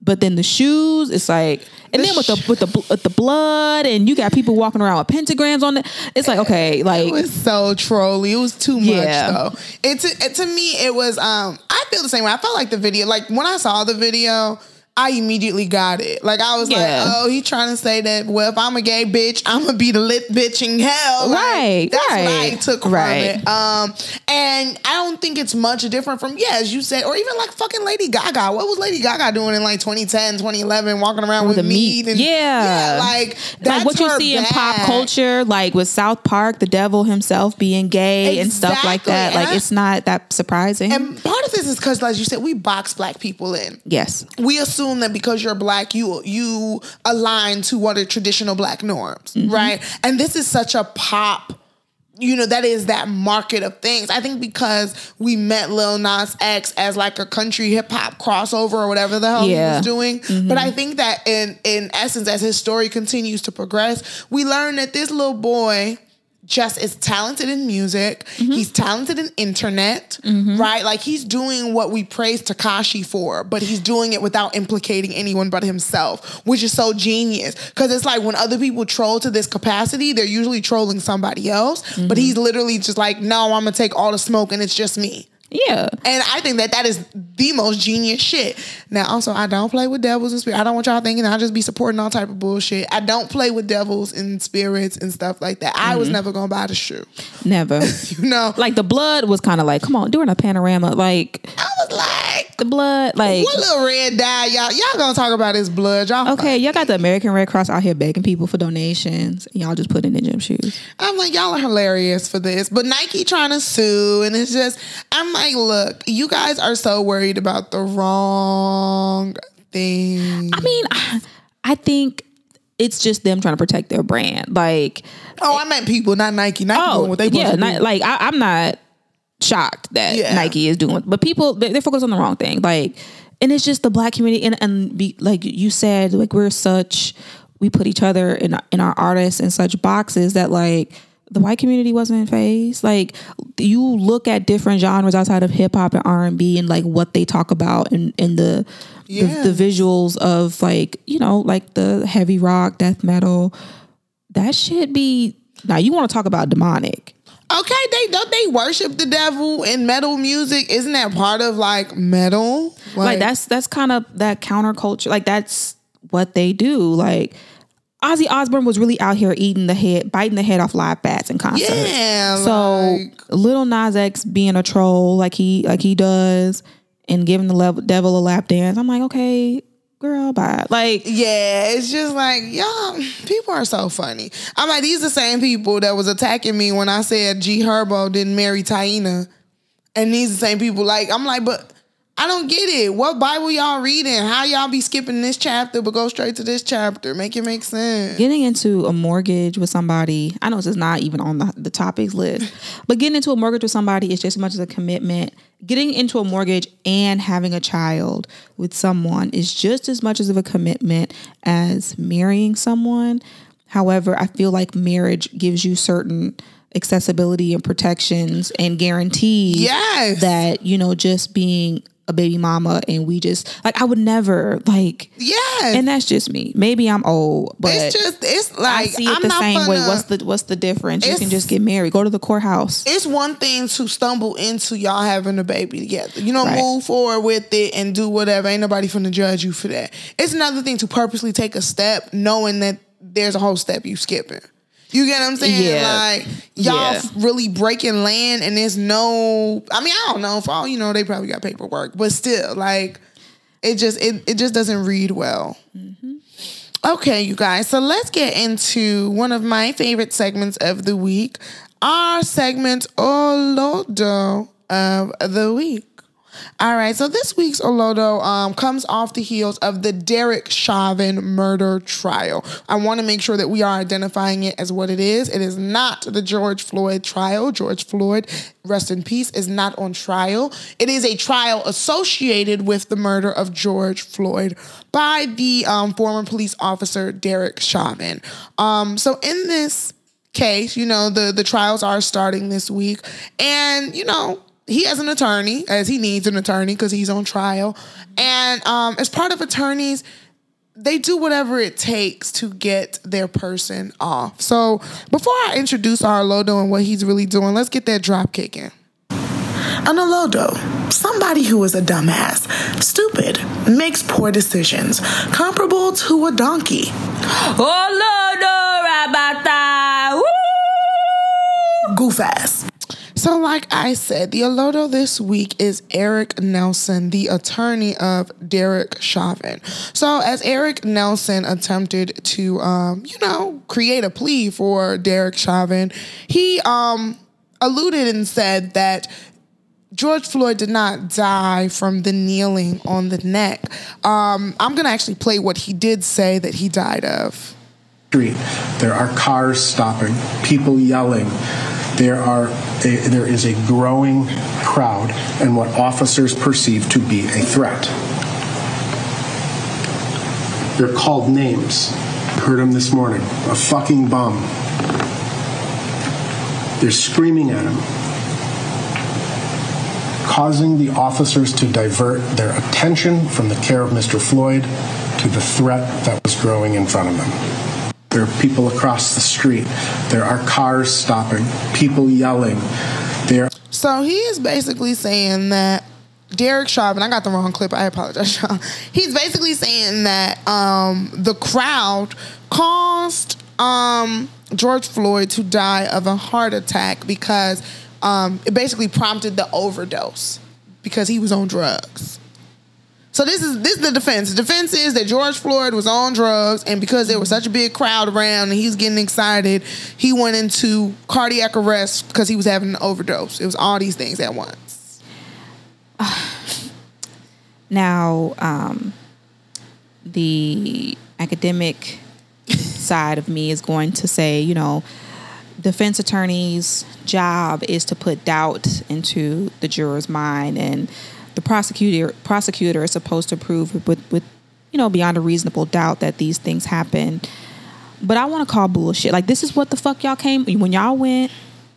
but then the shoes it's like and then with the with the with the blood and you got people walking around with pentagrams on it it's like okay like It was so trolly. It was too much Yeah. though. It to, it to me it was um I feel the same way. I felt like the video like when I saw the video I immediately got it. Like I was Yeah. like, oh, he trying to say that. Well, if I'm a gay bitch, I'm gonna be the lit bitch in hell. Like, Right, That's what I right, took from right. it. Um, and I don't think it's much different from yeah, as you said, or even like fucking Lady Gaga. What was Lady Gaga doing in like 2010, 2011, walking around with, the meat and yeah. like that's like what you her see in pop culture, like with South Park, the devil himself being gay and stuff like that. And Like I- it's not that surprising. And part of this is because, like you said, we box black people in. yes. we assume that because you're black, you you align to what are traditional black norms, Mm-hmm. right? And this is such a pop. You know that is that market of things. I think because we met Lil Nas X as like a country hip hop crossover or whatever the hell Yeah. he was doing. But I think that in in essence, as his story continues to progress, we learn that this little boy just is talented in music. Mm-hmm. He's talented in internet, mm-hmm. right? Like he's doing what we praise Tekashi for, but he's doing it without implicating anyone but himself, which is so genius. Because it's like when other people troll to this capacity, they're usually trolling somebody else, but mm-hmm. he's literally just like, no, I'm gonna take all the smoke and it's just me. Yeah. And I think that that is the most genius shit. Now, also, I don't play with devils and spirits. I don't want y'all thinking I just be supporting all type of bullshit. I don't play with devils and spirits and stuff like that. I was mm-hmm. never gonna buy the shoe. Never. You know, like the blood was kind of like, come on, during a panorama, like I was like, the blood, like what little red dye, y'all? Y'all gonna talk about his blood? Y'all okay, y'all got the American Red Cross out here begging people for donations, and y'all just put in the gym shoes. I'm like, y'all are hilarious for this. But Nike trying to sue, and it's just, I'm like, look, you guys are so worried about the wrong thing. I mean, I, think it's just them trying to protect their brand. Like, Oh, I meant people, not Nike. Nike oh, doing oh, what they yeah, not, like I, I'm not shocked that Yeah. Nike is doing, but people they- they're focused on the wrong thing. Like, and it's just the black community, and and be like you said, like we're such we put each other in in our artists in such boxes that like. The white community wasn't in phased. Like you look at different genres outside of hip hop and R and B, and like what they talk about, and and the, Yeah. the the visuals of like you know like the heavy rock, death metal. That should be now. You want to talk about demonic? Okay, they don't they worship the devil in metal music? Isn't that part of like metal? like that's that's kind of that counterculture like that's what they do like Ozzy Osbourne was really out here eating the head biting the head off live bats in concert Yeah, so like- little Nas X being a troll like he like he does and giving the level, devil a lap dance I'm like okay girl bye like Yeah, it's just like y'all. People are so funny. I'm like these the same people that was attacking me when I said G Herbo didn't marry Taina, and these the same people. Like I'm like, but I don't get it. What Bible y'all reading? How y'all be skipping this chapter but go straight to this chapter? Make it make sense. getting into a mortgage with somebody i know this is not even on the, the topics list but getting into a mortgage with somebody is just as much as a commitment getting into a mortgage and having a child with someone is just as much as of a commitment as marrying someone however i feel like marriage gives you certain accessibility and protections and guarantees Yes. that you know just being a baby mama and we just like i would never like yeah and that's just me. Maybe I'm old, but it's just it's like I see it I'm the same way. What's the what's the difference? You can just get married, go to the courthouse. it's one thing to stumble into y'all having a baby together. You know, Right. move forward with it and do whatever. Ain't nobody finna judge you for that. It's another thing to purposely take a step knowing that there's a whole step you skipping. You get what I'm saying? Yeah. Like y'all Yeah. really breaking land and there's no I mean, I don't know, for all you know, they probably got paperwork, but still, like it just it, it just doesn't read well. Mm-hmm. Okay, you guys. So let's get into one of my favorite segments of the week. Our segment oh, Olodo of the week. All right, so this week's Olodo um, comes off the heels of the Derek Chauvin murder trial. I want to make sure that we are identifying it as what it is. It is not the George Floyd trial. George Floyd, rest in peace, is not on trial. It is a trial associated with the murder of George Floyd by the um, former police officer Derek Chauvin. Um, so in this case, you know, the the trials are starting this week, and you know he has an attorney as he needs an attorney because he's on trial, and um, as part of attorneys. They do whatever it takes to get their person off. So before I introduce our Lodo and what he's really doing, let's get that drop kicking. An olodo, somebody who is a dumbass, stupid, makes poor decisions, comparable to a donkey. Goof ass. So, like I said, the Olodo this week is Eric Nelson, the attorney of Derek Chauvin. So, as Eric Nelson attempted to, um, you know, create a plea for Derek Chauvin, he um, alluded and said that George Floyd did not die from the kneeling on the neck. Um, I'm going to actually play what he did say that he died of. Street. There are cars stopping, people yelling. There are a, there is a growing crowd and what officers perceive to be a threat. They're called names. Heard them this morning. A fucking bum. They're screaming at him, causing the officers to divert their attention from the care of Mr. Floyd to the threat that was growing in front of them. There are people across the street. There are cars stopping, people yelling. There So he is basically saying that Derek Chauvin, I got the wrong clip. I apologize, y'all. He's basically saying that um, the crowd caused um, George Floyd to die of a heart attack because um, it basically prompted the overdose because he was on drugs. So this is this is the defense. The defense is that George Floyd was on drugs, and because there was such a big crowd around and he's getting excited, he went into cardiac arrest because he was having an overdose. It was all these things at once. Now, um, the academic side of me is going to say, you know, defense attorney's job is to put doubt into the juror's mind, and prosecutor prosecutor is supposed to prove with with you know beyond a reasonable doubt that these things happen. But I want to call bullshit. Like this is what the fuck y'all came when y'all went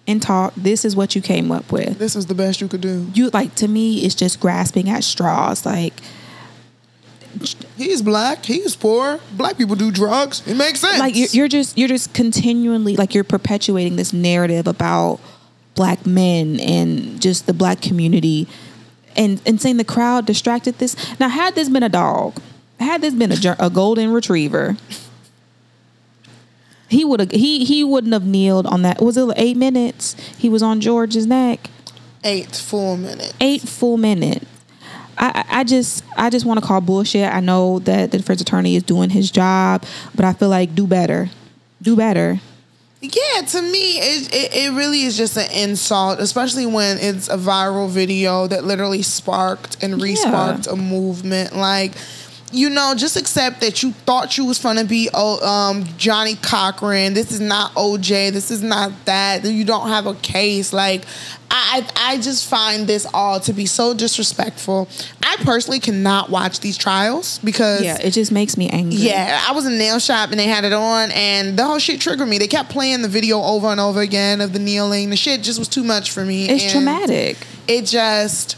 and talked. This is what you came up with This is the best you could do. you like to me it's just grasping at straws like He's black. He's poor. Black people do drugs. It makes sense. like you're, you're just you're just continually like you're perpetuating this narrative about black men and just the black community and and saying the crowd distracted this now had this been a dog had this been a, a golden retriever he would have he he wouldn't have kneeled on that was it eight minutes he was on george's neck eight full minutes. eight full minutes. I, I I just I just want to call bullshit. I know that the defense attorney is doing his job, but I feel like do better, do better. Yeah, to me, it, it it really is just an insult, especially when it's a viral video that literally sparked and Yeah. re-sparked a movement. Like, you know, just accept that you thought you was gonna be um, Johnnie Cochran. This is not OJ. This is not that. You don't have a case. Like, I I I just find this all to be so disrespectful. I personally cannot watch these trials because Yeah, it just makes me angry. yeah, I was in nail shop and they had it on, and the whole shit triggered me. They kept playing the video over and over again of the kneeling. The shit just was too much for me. it's traumatic. It just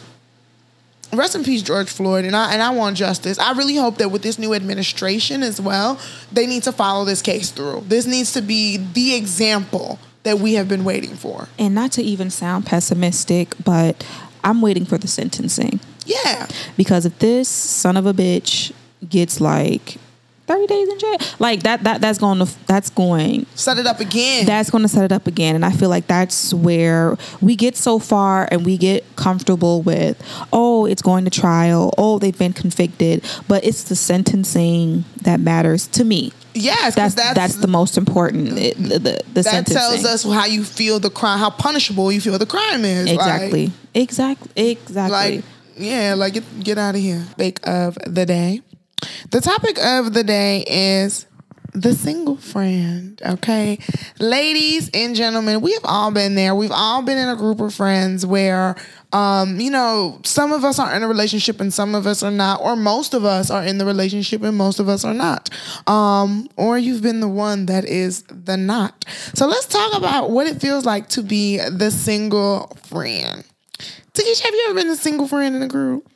rest in peace, George Floyd, and I and I want justice. I really hope that with this new administration as well, they need to follow this case through. This needs to be the example that we have been waiting for. And not to even sound pessimistic, but I'm waiting for the sentencing Yeah, because if this son of a bitch gets like 30 days in jail, like that that that's going to that's going set it up again. that's going to set it up again and i feel like that's where we get so far and we get comfortable with oh it's going to trial oh they've been convicted but it's the sentencing that matters to me Yes, that's that's, the most important it, the the, the that sentencing tells us how you feel the crime, how punishable you feel the crime is. Like, exactly exactly exactly Like, yeah, like get get out of here. Topic of the day. The topic of the day is the single friend. Okay, ladies and gentlemen, we have all been there. We've all been in a group of friends where. Um, you know, some of us are in a relationship and some of us are not, or most of us are in the relationship and most of us are not. Um, or you've been the one that is the not. So let's talk about what it feels like to be the single friend. Takesha, have you ever been a single friend in a group?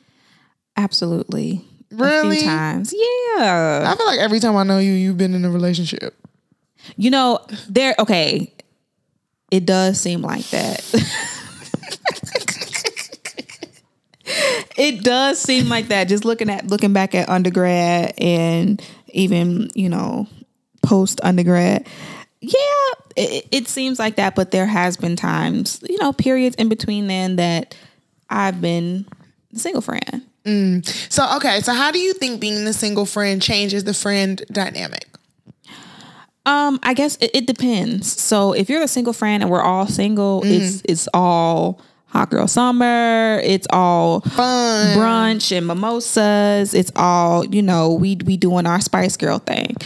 absolutely a Really? few times yeah I feel like every time I know you, you've been in a relationship. you know there okay it does seem like that it does seem like that. Just looking at looking back at undergrad and even you know post undergrad. Yeah, it, it seems like that, but there has been times, you know, periods in between then that I've been single friend. Mm. So okay, so how do you think being the single friend changes the friend dynamic? Um, I guess it, it depends. So if you're a single friend and we're all single, mm-hmm. it's it's all hot girl summer. It's all Fun. brunch and mimosas. It's all you know. We we doing our Spice Girl thing.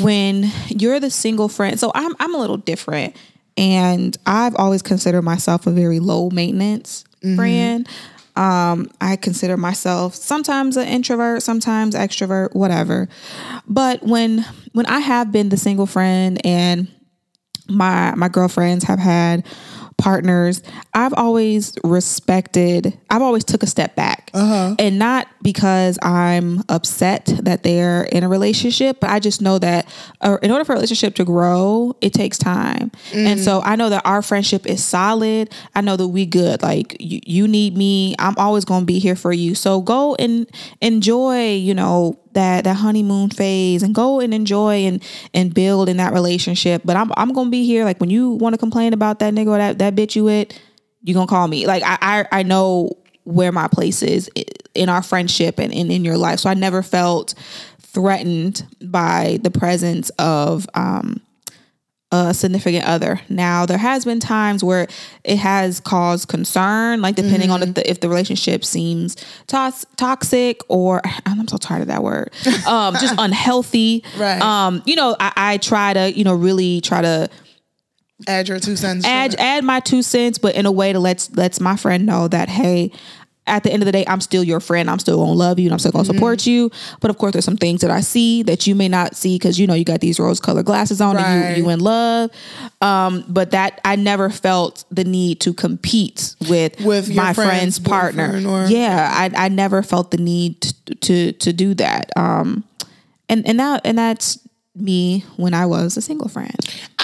When you're the single friend, so I'm I'm a little different, and I've always considered myself a very low maintenance mm-hmm. friend. Um, I consider myself sometimes an introvert, sometimes extrovert, whatever. But when when I have been the single friend and my my girlfriends have had partners i've always respected i've always took a step back. And not because i'm upset that they're in a relationship but i just know that uh, in order for a relationship to grow it takes time. And so i know that our friendship is solid. I know that we good. Like you, you need me. I'm always going to be here for you. So go and enjoy you know that that honeymoon phase and go and enjoy and and build in that relationship. But I'm I'm gonna be here. Like when you want to complain about that nigga or that that bitch you with, you gonna call me. Like I I, I know where my place is in our friendship and, and in your life. So I never felt threatened by the presence of um a significant other. Now there has been times where it has caused concern, like depending on if the, if the relationship seems tos- toxic or I'm so tired of that word, um, just unhealthy. Right. Um, you know, I, I try to you know really try to Add your two cents. to add add my two cents, but in a way that lets lets my friend know that hey. At the end of the day, I'm still your friend. I'm still gonna love you and I'm still gonna Mm-hmm. support you. But of course, there's some things that I see that you may not see because you know you got these rose colored glasses on Right. and you you in love. Um, but that I never felt the need to compete with With my friend's friend's partner. or- yeah, I I never felt the need to to, to do that. Um, and and that and that's me when I was a single friend.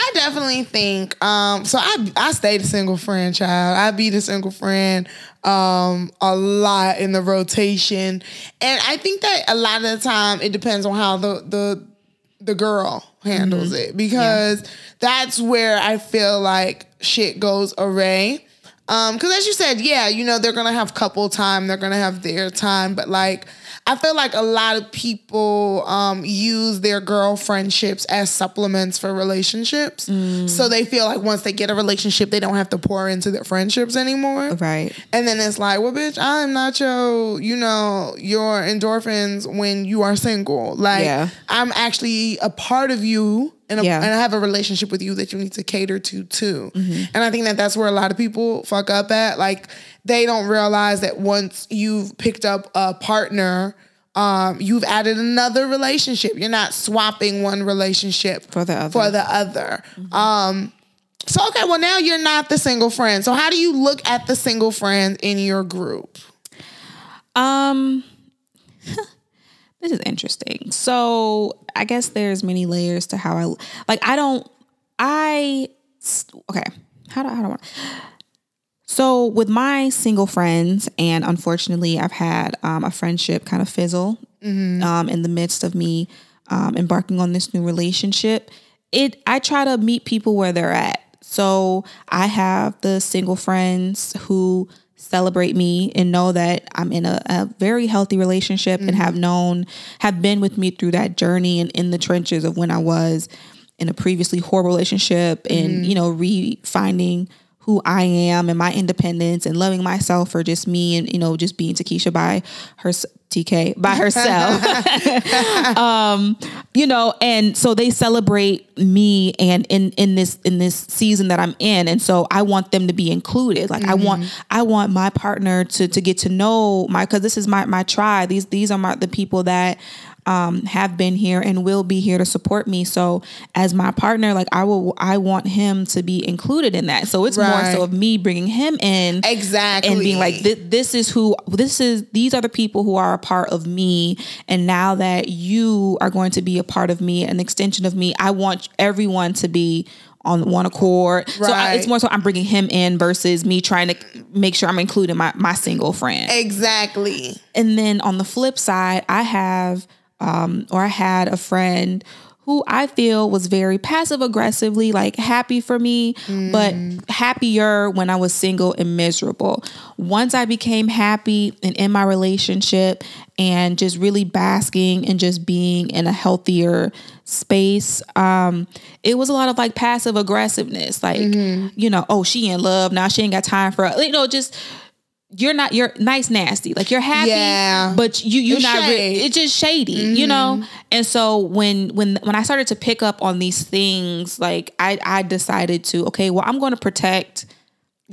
I definitely think um so I I stayed a single friend child. I be the single friend um a lot in the rotation. And I think that a lot of the time it depends on how the the the girl handles it because that's where I feel like shit goes array. Um, cause as you said, yeah, you know, they're gonna have couple time, they're gonna have their time, but like I feel like a lot of people um use their girl friendships as supplements for relationships. So they feel like once they get a relationship, they don't have to pour into their friendships anymore. Right. And then it's like, well, bitch, I'm not your, you know, your endorphins when you are single. Like, Yeah. I'm actually a part of you, and, a, Yeah. and I have a relationship with you that you need to cater to too. Mm-hmm. And I think that that's where a lot of people fuck up at. Like, they don't realize that once you've picked up a partner. Um, you've added another relationship. You're not swapping one relationship For the other. For the other. Um, so okay, well now you're not the single friend. So how do you look at the single friend in your group? Um, this is interesting. So I guess there's many layers to how I like. I don't. I okay. How do I how do I want? So with my single friends, and unfortunately, I've had um, a friendship kind of fizzle um, in the midst of me um, embarking on this new relationship. It I try to meet people where they're at. So I have the single friends who celebrate me and know that I'm in a, a very healthy relationship and have mm-hmm. known, have been with me through that journey and in the trenches of when I was in a previously horrible relationship and, mm-hmm. you know, re-finding who I am and my independence and loving myself for just me and, you know, just being Takesha by her TK by herself. Um, you know and so they celebrate me and in in this in this season that i'm in. And so i want them to be included. Like i want mm-hmm. i want my partner to to get to know my because this is my my tribe. These these are my the people that um have been here and will be here to support me so as my partner like i will i want him to be included in that so it's more so of me bringing him in Exactly. and being like "Thi- this is who this is these are the people who are a part of me and now that you are going to be a part of me an extension of me i want everyone to be on one accord. So I, it's more so I'm bringing him in versus me trying to make sure I'm including my my single friend. Exactly. And then on the flip side, I have um or I had a friend who I feel was very passive aggressively like happy for me, but happier when I was single and miserable. Once I became happy and in my relationship and just really basking and just being in a healthier space, um it was a lot of like passive aggressiveness like you know, oh she in love now she ain't got time for you know just you're not you're nice nasty. Like you're happy Yeah. but you you It's not re- it's just shady you know? Mm-hmm. And so when when when i started to pick up on these things like i i decided to okay well i'm going to protect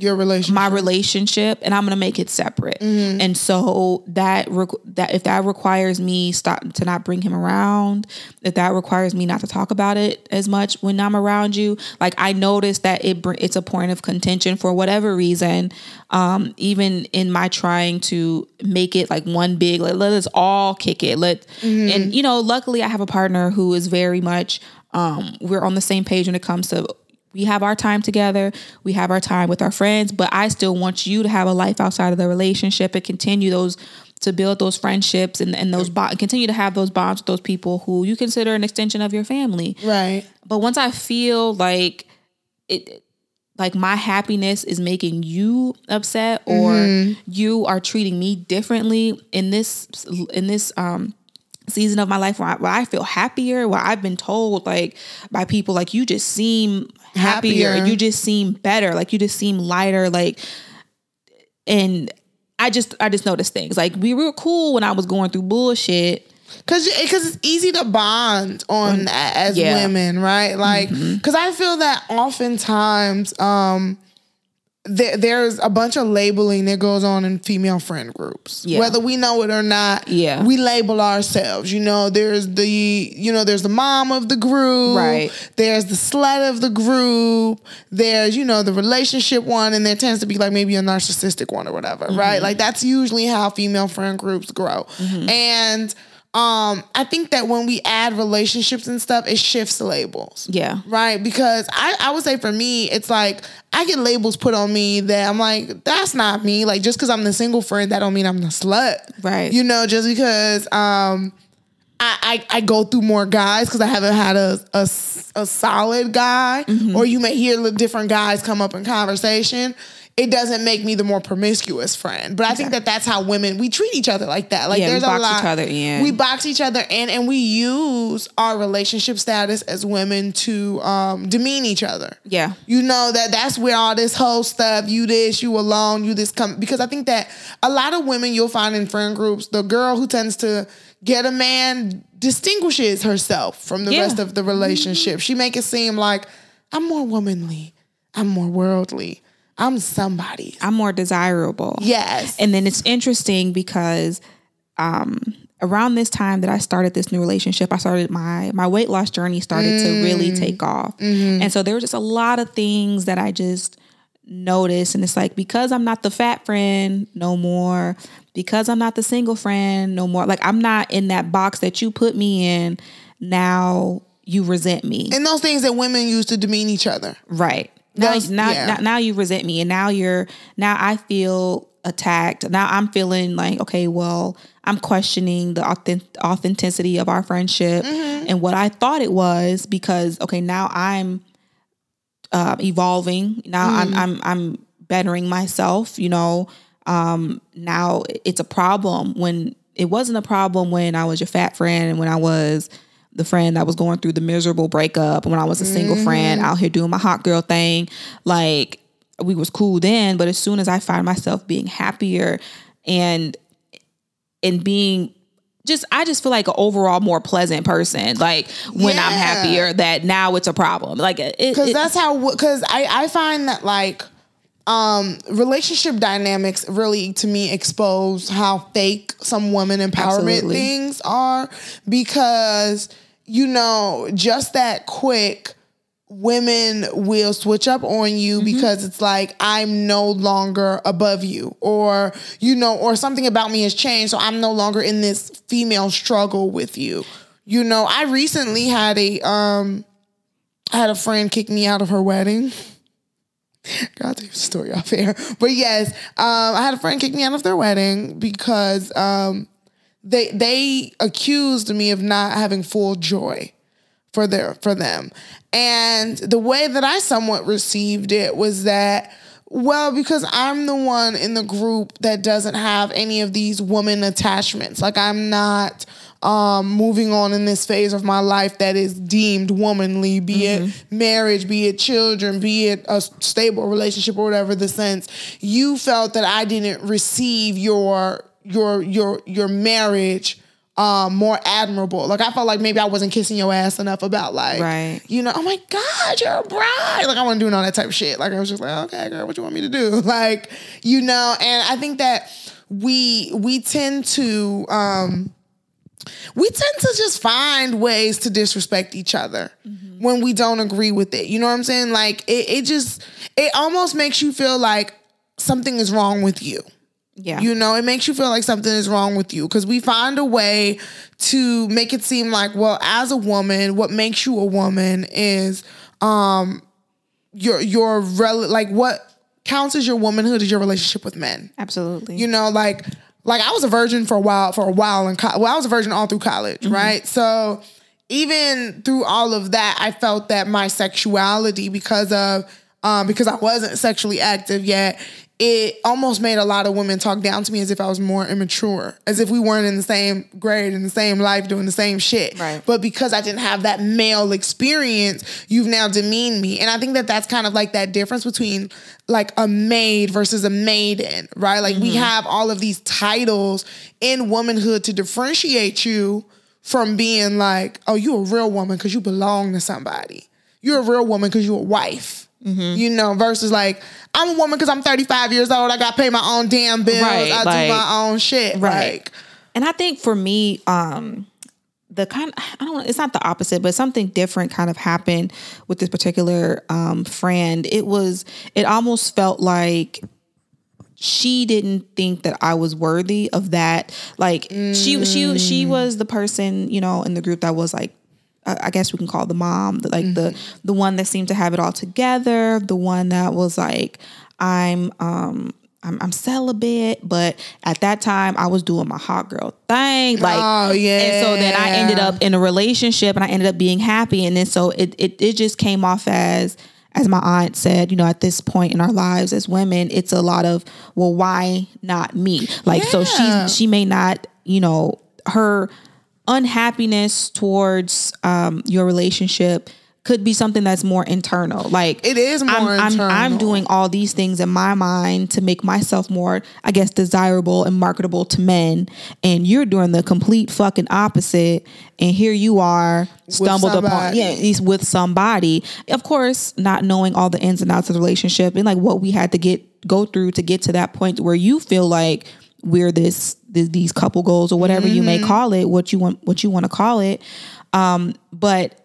Your relationship. my relationship and I'm going to make it separate. Mm-hmm. And so that that if that requires me stop to not bring him around, if that requires me not to talk about it as much when I'm around you, like I noticed that it br- it's a point of contention for whatever reason. Um, even in my trying to make it like one big, like let us all kick it. Let Mm-hmm. and you know, luckily I have a partner who is very much um, we're on the same page when it comes to we have our time together, we have our time with our friends, but I still want you to have a life outside of the relationship and continue those to build those friendships and, and those bo- continue to have those bonds with those people who you consider an extension of your family. right. But once I feel like it like my happiness is making you upset or you are treating me differently in this in this um season of my life where I, where I feel happier where I've been told like by people like you just seem happier, Happier. you just seem better like you just seem lighter like and I just I just noticed things like we were cool when I was going through bullshit Cause, cause it's easy to bond on as yeah. women, right? Like, cause I feel that oftentimes, um, there, there's a bunch of labeling that goes on in female friend groups, Yeah. whether we know it or not. Yeah. we label ourselves. You know, there's the, you know, there's the mom of the group, Right. There's the slut of the group. There's, you know, the relationship one, and there tends to be like maybe a narcissistic one or whatever, Mm-hmm. right? Like that's usually how female friend groups grow, and. Um, I think that when we add relationships and stuff, it shifts labels. Yeah. Right. Because I, I would say for me, it's like I get labels put on me that I'm like, that's not me. Like just because I'm the single friend, that don't mean I'm the slut. Right. You know, just because um I, I, I go through more guys because I haven't had a, a, a solid guy, Mm-hmm. or you may hear different guys come up in conversation. It doesn't make me the more promiscuous friend, but I think that that's how women we treat each other like that. Like Yeah, there's a lot each other in. We box each other in, and we use our relationship status as women to um, demean each other. Yeah. You know that that's where all this whole stuff, you this, you alone, you this come because I think that a lot of women you'll find in friend groups, the girl who tends to get a man distinguishes herself from the Yeah. rest of the relationship. She make it seem like I'm more womanly, I'm more worldly, I'm somebody. I'm more desirable. Yes. And then it's interesting because um around this time that I started this new relationship, I started my my weight loss journey started to Mm. really take off. Mm-hmm. And so there were just a lot of things that I just noticed and it's like because I'm not the fat friend no more, because I'm not the single friend no more. Like I'm not in that box that you put me in. Now you resent me. and those things that women use to demean each other. Right. Now, now, yeah. now, now you resent me, and now you're now I feel attacked. Now I'm feeling like okay, well, I'm questioning the authentic, authenticity of our friendship Mm-hmm. and what I thought it was because okay, now I'm uh, evolving. Now Mm. I'm I'm I'm bettering myself. You know, um, now it's a problem when it wasn't a problem when I was your fat friend and when I was the friend that was going through the miserable breakup when I was a single friend out here doing my hot girl thing. Like we was cool then, but as soon as I find myself being happier and and being just I just feel like an overall more pleasant person. Like when I'm happier, that now it's a problem. Like it, it- because that's how because I, I find that like um relationship dynamics really to me expose how fake some women empowerment Absolutely. things are because you know just that quick women will switch up on you Mm-hmm. because it's like I'm no longer above you or you know or something about me has changed so I'm no longer in this female struggle with you you know I recently had a um I had a friend kick me out of her wedding. God, the story off air. But yes, um, I had a friend kick me out of their wedding because um, they they accused me of not having full joy for their for them. And the way that I somewhat received it was that well, because I'm the one in the group that doesn't have any of these woman attachments. Like I'm not um, moving on in this phase of my life that is deemed womanly, be it marriage, be it children, be it a stable relationship or whatever the sense. You felt that I didn't receive your your your your marriage um, more admirable. Like I felt like maybe I wasn't kissing your ass enough about like, Right. you know, oh my God, you're a bride. Like I wasn't doing all that type of shit. Like I was just like, okay, girl, what you want me to do? Like, you know, and I think that we we tend to um we tend to just find ways to disrespect each other when we don't agree with it. You know what I'm saying? Like it, it just it almost makes you feel like something is wrong with you. Yeah. You know, it makes you feel like something is wrong with you because we find a way to make it seem like, well, as a woman, what makes you a woman is um your your rel- like what counts as your womanhood is your relationship with men. Absolutely. You know, like like I was a virgin for a while for a while in co- well, I was a virgin all through college, right? So even through all of that, I felt that my sexuality because of um because I wasn't sexually active yet, it almost made a lot of women talk down to me as if I was more immature, as if we weren't in the same grade, in the same life, doing the same shit. Right. But because I didn't have that male experience, you've now demeaned me. And I think that that's kind of like that difference between like a maid versus a maiden, right? Like we mm-hmm. have all of these titles in womanhood to differentiate you from being like, oh, you're a real woman because you belong to somebody. You're a real woman because you're a wife. You know, versus like, I'm a woman because I'm 35 years old. I got to pay my own damn bills. Right, I like- do my own shit. Right. Like, And I think for me, um, the kind I don't know, it's not the opposite, but something different kind of happened with this particular um friend. It was it almost felt like she didn't think that I was worthy of that. Like she she she was the person, you know, in the group that was like I guess we can call the mom, the, like the the one that seemed to have it all together, the one that was like, I'm um I'm, I'm celibate, but at that time I was doing my hot girl thing, like, Oh, yeah. and so then I ended up in a relationship, and I ended up being happy, and then so it it it just came off as. As my aunt said, you know, at this point in our lives as women, it's a lot of, well, why not me? Like, so she she may not, you know, her unhappiness towards um, your relationship could be something that's more internal. Like It is more I'm, I'm, I'm doing all these things in my mind to make myself more, I guess, desirable and marketable to men, and you're doing the complete fucking opposite. And here you are, stumbled upon, yeah, he's with somebody. Of course, not knowing all the ins and outs of the relationship and like what we had to get go through to get to that point where you feel like we're this, these couple goals or whatever you Mm-hmm. may call it, what you want what you want to call it. Um, but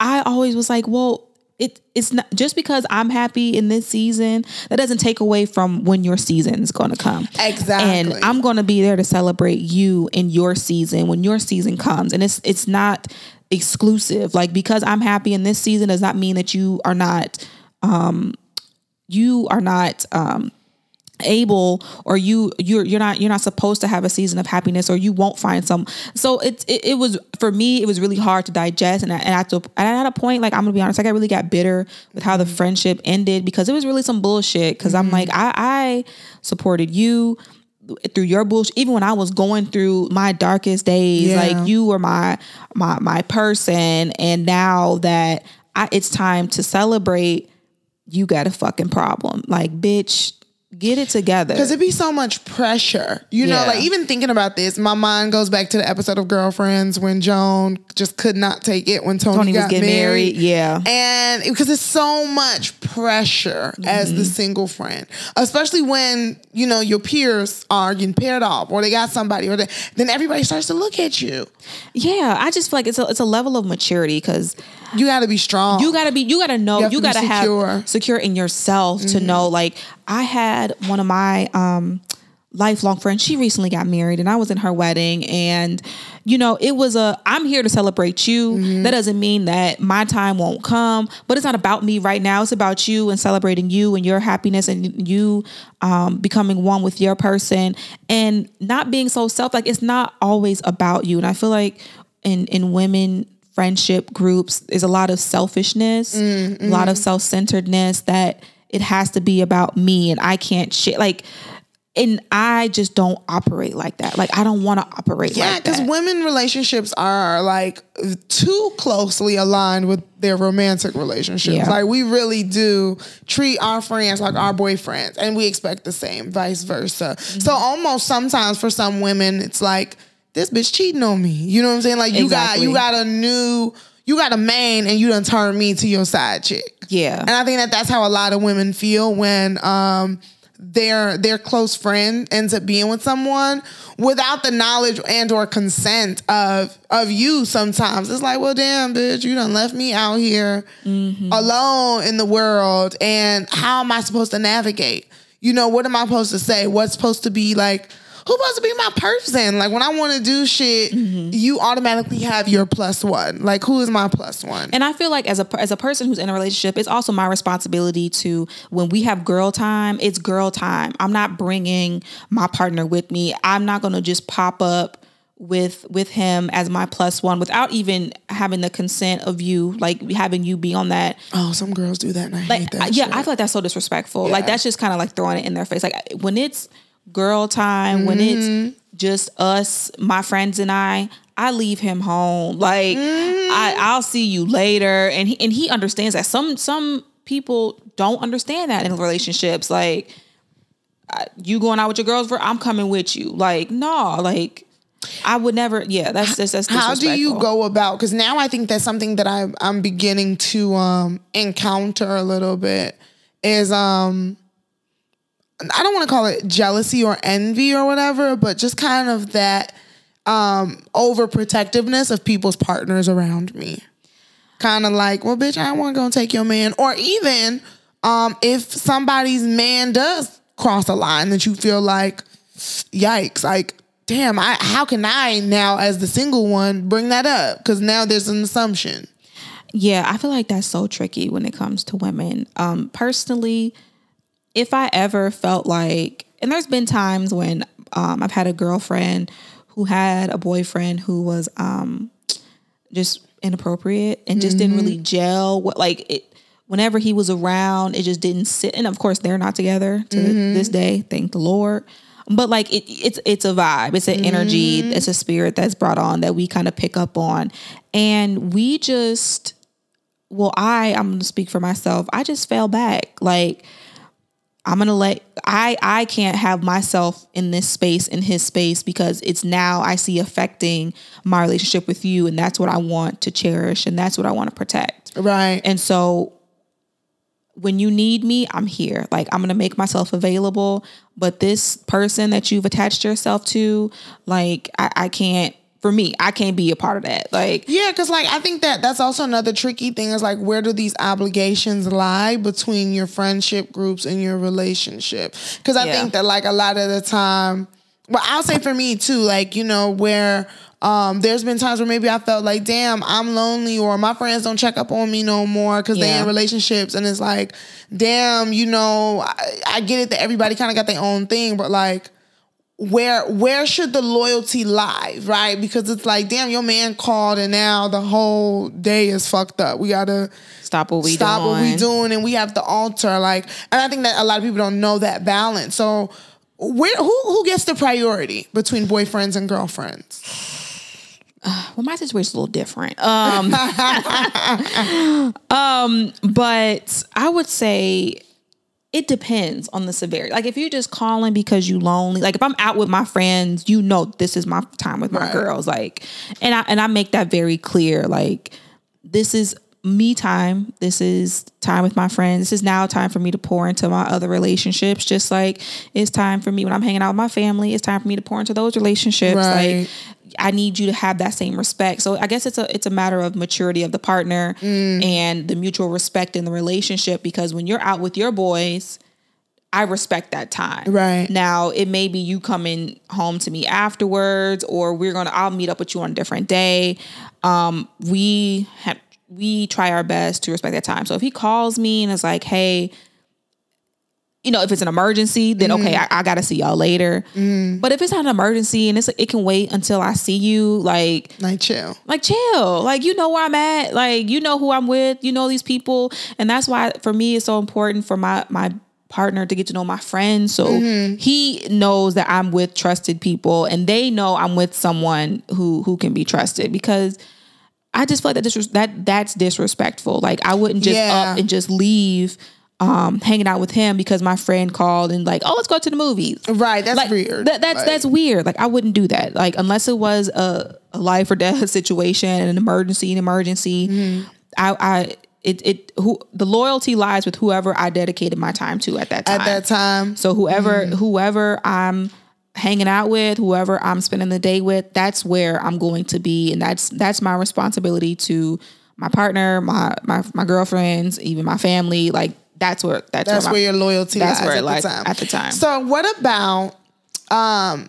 I always was like, well, it it's not just because I'm happy in this season, that doesn't take away from when your season is going to come. Exactly. And I'm going to be there to celebrate you in your season when your season comes. And it's it's not exclusive. Like because I'm happy in this season does not mean that you are not um you are not um able or you you're you're not you're not supposed to have a season of happiness or you won't find some. So it it, it was for me it was really hard to digest. And, I, and at, the, and at a point like i'm gonna be honest like i really got bitter with how the mm-hmm. friendship ended because it was really some bullshit. Because i'm mm-hmm. like i i supported you through your bullshit even when i was going through my darkest days Yeah. like you were my my my person. And now that I, it's time to celebrate you got a fucking problem. Like bitch get it together Because it'd be so much pressure. You know, Yeah. like even thinking about this, my mind goes back to the episode of Girlfriends when Joan just could not take it when Toni, Toni was got getting married. married, yeah. And because it's so much pressure as Mm-hmm. the single friend, especially when, you know, your peers are getting paired off or they got somebody or they, then everybody starts to look at you. Yeah, I just feel like it's a it's a level of maturity because You got to be strong. you gotta be you gotta know You you, have to have secure in yourself to know like I had one of my um lifelong friends. She recently got married and I was in her wedding and you know, it was a I'm here to celebrate you. Mm-hmm. That doesn't mean that my time won't come, but it's not about me right now. It's about you and celebrating you and your happiness and you um, becoming one with your person and not being so self like it's not always about you. And I feel like in in women friendship groups there's a lot of selfishness, Mm, a lot mm-hmm. of self-centeredness that it has to be about me and I can't shit like and I just don't operate like that. Like I don't want to operate Yeah, like because women relationships are like too closely aligned with their romantic relationships. Yeah. Like we really do treat our friends like our boyfriends, and we expect the same, vice versa. Mm-hmm. So almost sometimes for some women, it's like this bitch cheating on me. You know what I'm saying? Like you Exactly. got you got a new. You got a main and you done turn me to your side chick. Yeah. And I think that that's how a lot of women feel when um their their close friend ends up being with someone without the knowledge and or consent of of you sometimes. It's like well damn bitch you done left me out here alone in the world. And how am i supposed to navigate? You know what am i supposed to say? What's supposed to be like who's supposed to be my person like when i want to do shit mm-hmm. you automatically have your plus one like who is my plus one And I feel like as a as a person who's in a relationship, it's also my responsibility to when we have girl time, it's girl time. I'm not bringing my partner with me. I'm not going to just pop up with with him as my plus one without even having the consent of you, like having you be on that. oh some girls do that and i hate that yeah, shit. I feel like that's so disrespectful. Like that's just kind of like throwing it in their face. Like when it's girl time, when Mm-hmm. it's just us, my friends and I, I leave him home. Like Mm-hmm. I, I'll see you later, and he and he understands that. Some some people don't understand that in relationships. Like you going out with your girls for, I'm coming with you. Like no, like. I would never. Yeah, that's that's, that's how do you go about because now i think that's something that I, i'm beginning to um encounter a little bit is um i don't want to call it jealousy or envy or whatever but just kind of that um overprotectiveness of people's partners around me. Kind of like well bitch i want to go take your man or even um if somebody's man does cross a line that you feel like yikes like damn i how can i now as the single one bring that up? Because now there's an assumption. Yeah, I feel like that's so tricky when it comes to women. Um, personally, if I ever felt like, and there's been times when um, I've had a girlfriend who had a boyfriend who was um, just inappropriate and just didn't really gel. What like it, whenever he was around, it just didn't sit. And of course, they're not together to this day. Thank the Lord. But like it, it's it's a vibe. It's an energy. It's a spirit that's brought on that we kind of pick up on, and we just well, I I'm gonna speak for myself. I just fell back. Like I'm gonna let I I can't have myself in this space in his space because it's now I see affecting my relationship with you, and that's what I want to cherish, and that's what I want to protect. right And so when you need me, I'm here. Like I'm gonna make myself available. But this person that you've attached yourself to, like I, I can't. For me, I can't be a part of that. Like Yeah, because like I think that that's also another tricky thing is like where do these obligations lie between your friendship groups and your relationship? Because I Yeah. think that like a lot of the time, well, I'll say for me too, like you know where. Um, there's been times where maybe I felt like, damn, I'm lonely, or my friends don't check up on me no more because they in relationships, and it's like, damn, you know, I, I get it that everybody kind of got their own thing, but like, where where should the loyalty lie, right? Because it's like, damn, your man called and now the whole day is fucked up. We gotta stop what we stop doing. what we doing and we have to alter. Like, and I think that a lot of people don't know that balance. So where who who gets the priority between boyfriends and girlfriends? well, my situation's a little different. Um, um, but I would say it depends on the severity. Like if you're just calling because you lonely, like if I'm out with my friends, you know this is my time with my Right. girls. Like, and I and I make that very clear. Like this is me time. This is time with my friends. This is now time for me to pour into my other relationships. Just like it's time for me when I'm hanging out with my family. It's time for me to pour into those relationships. Right. Like I need you to have that same respect. So I guess it's a it's a matter of maturity of the partner and the mutual respect in the relationship because when you're out with your boys, I respect that time. Right. Now, it may be you coming home to me afterwards, or we're gonna I'll meet up with you on a different day. Um, we have we try our best to respect that time. So if he calls me and is like, hey, you know, if it's an emergency, then okay, mm. I, I gotta see y'all later. Mm. But if it's not an emergency and it's it can wait until I see you, like Like chill. like chill. Like you know where i'm at. Like you know who i'm with. You know these people. And that's why for me it's so important for my my partner to get to know my friends. So mm-hmm. he knows that i'm with trusted people and they know i'm with someone who who can be trusted because i just feel like that dis- that that's disrespectful. Like i wouldn't just Yeah. up and just leave um hanging out with him because my friend called and like oh let's go to the movies Right. That's like, weird. that- that's Like- that's weird. Like I wouldn't do that. Like unless it was a, a life or death situation, and an emergency, an emergency. Mm-hmm. I, I it it who the loyalty lies with whoever I dedicated my time to at that time. at that time. So whoever Mm-hmm. whoever I'm hanging out with, whoever I'm spending the day with, that's where I'm going to be, and that's that's my responsibility to my partner, my my my girlfriends, even my family. Like that's where that's, That's where, where, my, your loyalty that's lies where at lies the time. at the time. So what about um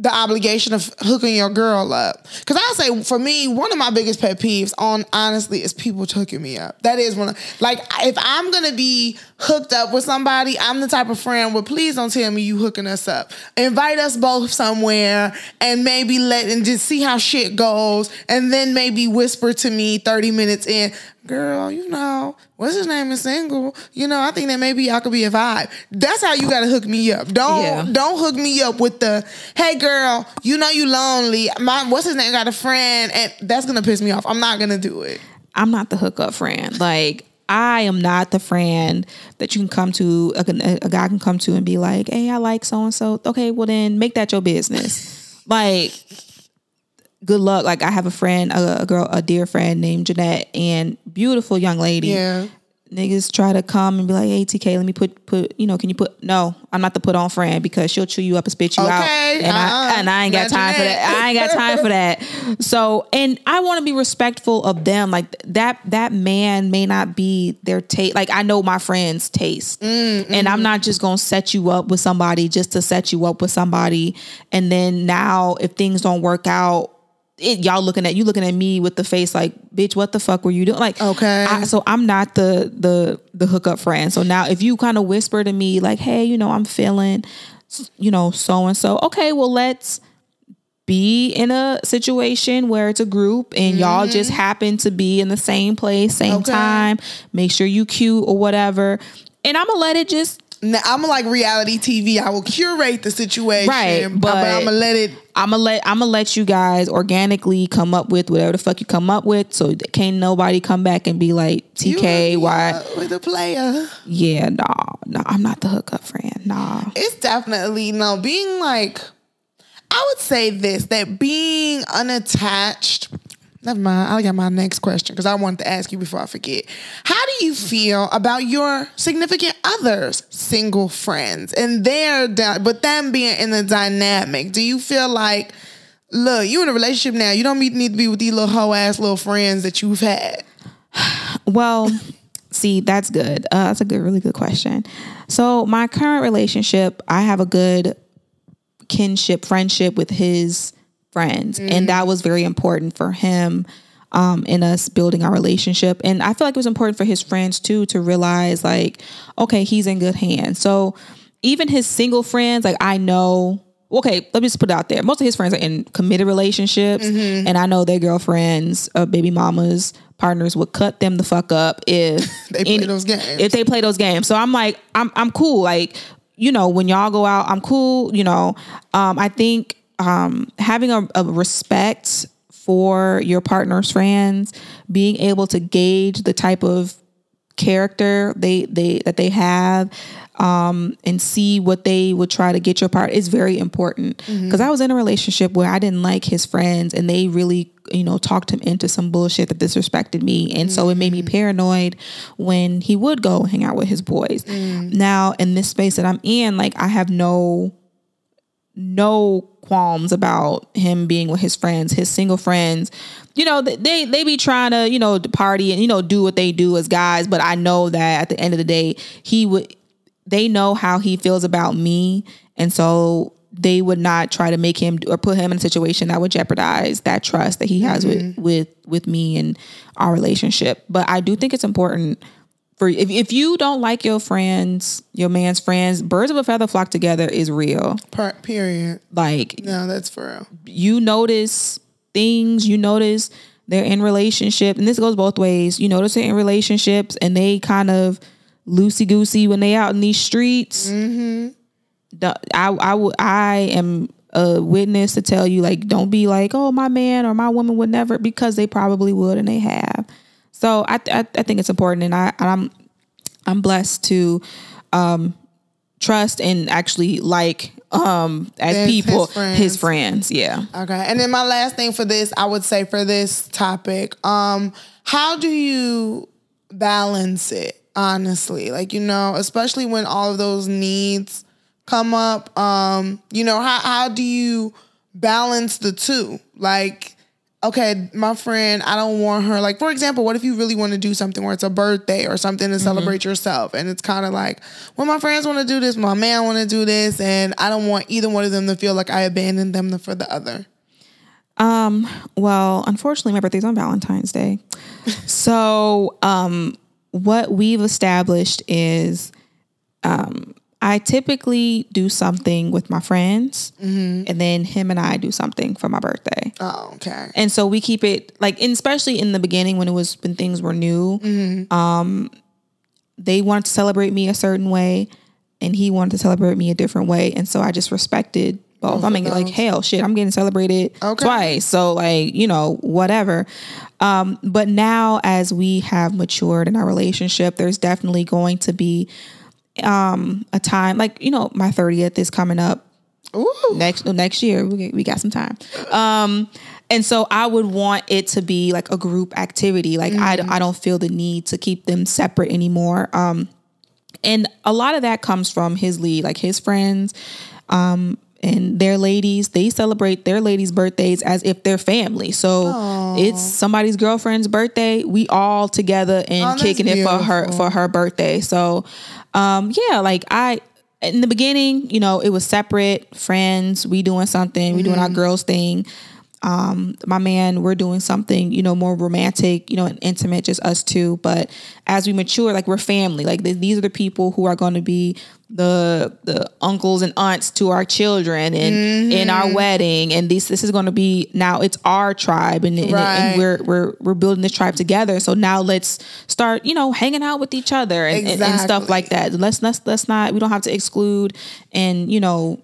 the obligation of hooking your girl up? Because I'll say for me, one of my biggest pet peeves on honestly is people hooking me up. That is one of, like if I'm gonna be hooked up with somebody, I'm the type of friend where please don't tell me you hooking us up. Invite us both somewhere and maybe let and just see how shit goes, and then maybe whisper to me 30 minutes in, girl, you know, what's his name is single. You know, I think that maybe y'all could be a vibe. That's how you gotta hook me up. Don't Yeah. don't hook me up with the hey girl, you know you lonely. My what's his name got a friend, and that's gonna piss me off. I'm not gonna do it. I'm not the hookup friend. Like I am not the friend that you can come to a, a guy can come to and be like, "Hey, I like so and so." Okay, well then make that your business. like good luck. Like I have a friend, a, a girl, a dear friend named Jeanette, and beautiful young lady. Yeah. Niggas try to come and be like, "Hey, TK, let me put put you know, can you put?" No, I'm not the put on friend because she'll chew you up and spit you out, and uh-uh. I and I ain't got time for that. I ain't got time for that. So, and I want to be respectful of them. Like that that man may not be their taste. Like I know my friends' taste, mm, and I'm mm-hmm. not just gonna set you up with somebody just to set you up with somebody, and then now if things don't work out. It, y'all looking at you looking at me with the face like bitch what the fuck were you doing like Okay. I, so I'm not the the the hookup friend. So now if you kind of whisper to me like, "Hey, you know, I'm feeling, you know, so and so." Okay, well, let's be in a situation where it's a group and y'all mm-hmm. just happen to be in the same place, same Okay. time. Make sure you cute or whatever. And I'm gonna let it just Now, I'm like reality TV. I will curate the situation, Right, but, but- I'm gonna let it. I'm gonna let I'm gonna let you guys organically come up with whatever the fuck you come up with. So can't nobody come back and be like, you TK, me why? with a player? Yeah, nah, nah, I'm not the hookup friend. Nah. it's definitely no being like I would say this that being unattached. Never mind. I got my next question because I wanted to ask you before I forget. How do you feel about your significant others, single friends, and their but them being in the dynamic? Do you feel like, look, you're in a relationship now? You don't need to be with these little hoe ass little friends that you've had. Well, see, that's good. Uh, that's a good, really good question. So, my current relationship, I have a good kinship, friendship with his friends, and that was very important for him um, in us building our relationship. And I feel like it was important for his friends too to realize, like, okay, he's in good hands. So, even his single friends, like, I know. Okay, let me just put it out there. Most of his friends are in committed relationships, and I know their girlfriends, uh, baby mamas, partners would cut them the fuck up if They play those games. If they play those games, so I'm like, I'm I'm cool. Like, you know, when y'all go out, I'm cool. You know, um, I think um, having a, a respect for your partner's friends, being able to gauge the type of character they they that they have um and see what they would try to get your part is very important. Because I was in a relationship where I didn't like his friends and they really you know talked him into some bullshit that disrespected me. And so it made me paranoid when he would go hang out with his boys. Now in this space that I'm in like I have no no qualms about him being with his friends, his single friends. You know, they they be trying to, you know, party and you know do what they do as guys, but I know that at the end of the day, he would they know how he feels about me, and so they would not try to make him or put him in a situation that would jeopardize that trust that he has with mm-hmm. with with me and our relationship. But I do think it's important for if if you don't like your friends, your man's friends, birds of a feather flock together is real. Per- period. Like No, that's for real. you notice things, you notice they're in relationship, and this goes both ways. You notice they're in relationships and they kind of loosey goosey when they out in these streets. Mm-hmm. I I I am a witness to tell you like don't be like oh my man or my woman would never because they probably would and they have. So I I, I think it's important, and I I'm I'm blessed to um, trust and actually like um as people his friends. his friends yeah Okay. And then my last thing for this, I would say for this topic, um, how do you balance it, honestly? Like, you know, especially when all of those needs come up, um, you know, how how do you balance the two? Like, okay, my friend, I don't want her. Like, for example, what if you really want to do something where it's a birthday or something to celebrate yourself? And it's kind of like, well, my friends want to do this, my man want to do this, and I don't want either one of them to feel like I abandoned them for the other. Um, well, unfortunately, my birthday's on Valentine's Day. so, um, what we've established is um, I typically do something with my friends, and then him and I do something for my birthday. Oh, okay. And so we keep it like, and especially in the beginning when it was when things were new. Um, they wanted to celebrate me a certain way, and he wanted to celebrate me a different way, and so I just respected both. I mean, like hell, shit, I'm getting celebrated Okay. twice, so like you know whatever. Um, but now as we have matured in our relationship, there's definitely going to be um, a time like you know my 30th is coming up Ooh. next next year. We, we got some time. Um and so i would want it to be like a group activity. Like I, I don't feel the need to keep them separate anymore. Um and a lot of that comes from his lead like his friends um and their ladies. They celebrate their ladies birthdays as if they're family. So it's somebody's girlfriend's birthday. We all together and Oh, kicking it for her for her birthday. So um yeah like i in the beginning you know it was separate friends we doing something we Mm-hmm. doing our girls thing um my man we're doing something you know more romantic you know and intimate just us two. But as we mature like we're family. Like th- these are the people who are going to be the the uncles and aunts to our children and in our wedding. And this this is going to be now it's our tribe and, and, Right. and we're we're we're building this tribe together. So now let's start you know hanging out with each other and, and, and stuff like that. Let's let's let's not we don't have to exclude and you know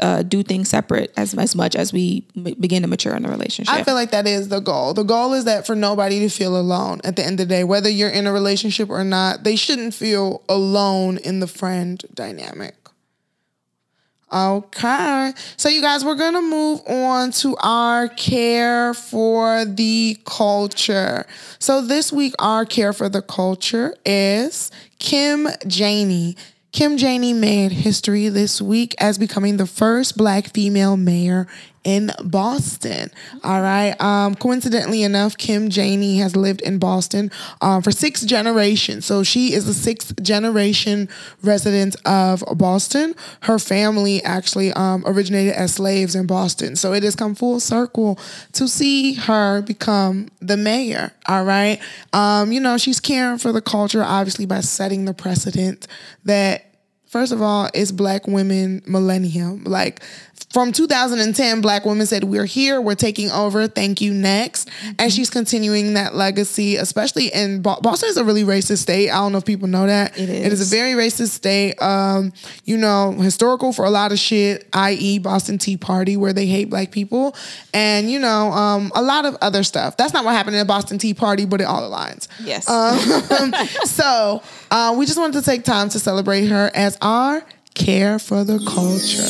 uh, do things separate as as much as we m- begin to mature in the relationship. I feel like that is the goal. The goal is that for nobody to feel alone at the end of the day, whether you're in a relationship or not, they shouldn't feel alone in the friend dynamic. Okay. So, you guys, we're going to move on to our care for the culture. So, this week, our care for the culture is Kim Janey. Kim Janey made history this week as becoming the first black female mayor in Boston. All right. Um, coincidentally enough, Kim Janey has lived in Boston um, for six generations. So she is a sixth generation resident of Boston. Her family actually um, originated as slaves in Boston. So it has come full circle to see her become the mayor. All right. Um, you know, she's caring for the culture, obviously, by setting the precedent that First of all, it's Black Women Millennium. Like from 2010, Black women said, We're here, we're taking over, thank you, next. And she's continuing that legacy, especially in Bo- Boston is a really racist state. I don't know if people know that. It It is is. a very racist state. Um, you know, historical for a lot of shit, i.e., Boston Tea Party, where they hate black people, and you know, um, a lot of other stuff. That's not what happened in the Boston Tea Party, but it all aligns. yes. Um, so uh, we just wanted to take time to celebrate her as our care for the culture.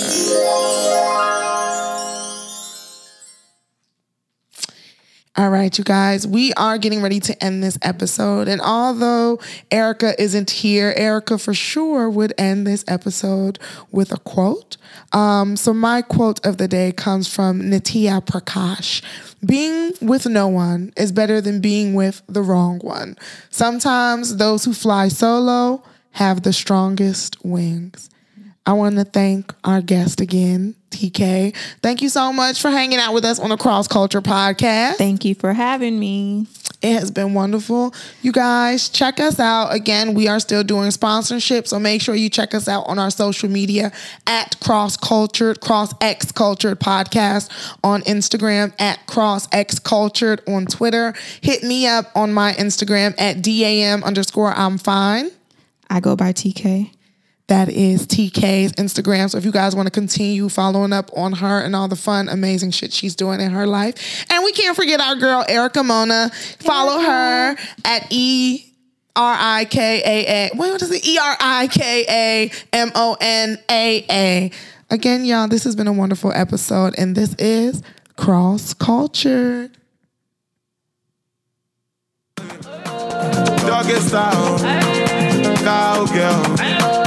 All right, you guys, we are getting ready to end this episode. And although Erika isn't here, Erika for sure would end this episode with a quote. Um, so, my quote of the day comes from Nitya Prakash Being with no one is better than being with the wrong one. Sometimes those who fly solo have the strongest wings. I want to thank our guest again, TK. Thank you so much for hanging out with us on the Cross Culture Podcast. Thank you for having me. It has been wonderful. You guys, check us out. Again, we are still doing sponsorship, so make sure you check us out on our social media at Cross Cultured, Cross X Cultured Podcast on Instagram, at Cross X Cultured on Twitter. Hit me up on my Instagram at DAM underscore I'm fine. I go by TK. That is TK's Instagram. So if you guys want to continue following up on her and all the fun, amazing shit she's doing in her life. And we can't forget our girl, Erika Mona. Follow her at E R I K A A. What is it? E R I K A M O N A A. Again, y'all, this has been a wonderful episode, and this is Cross Culture. Doggy style, cowgirl.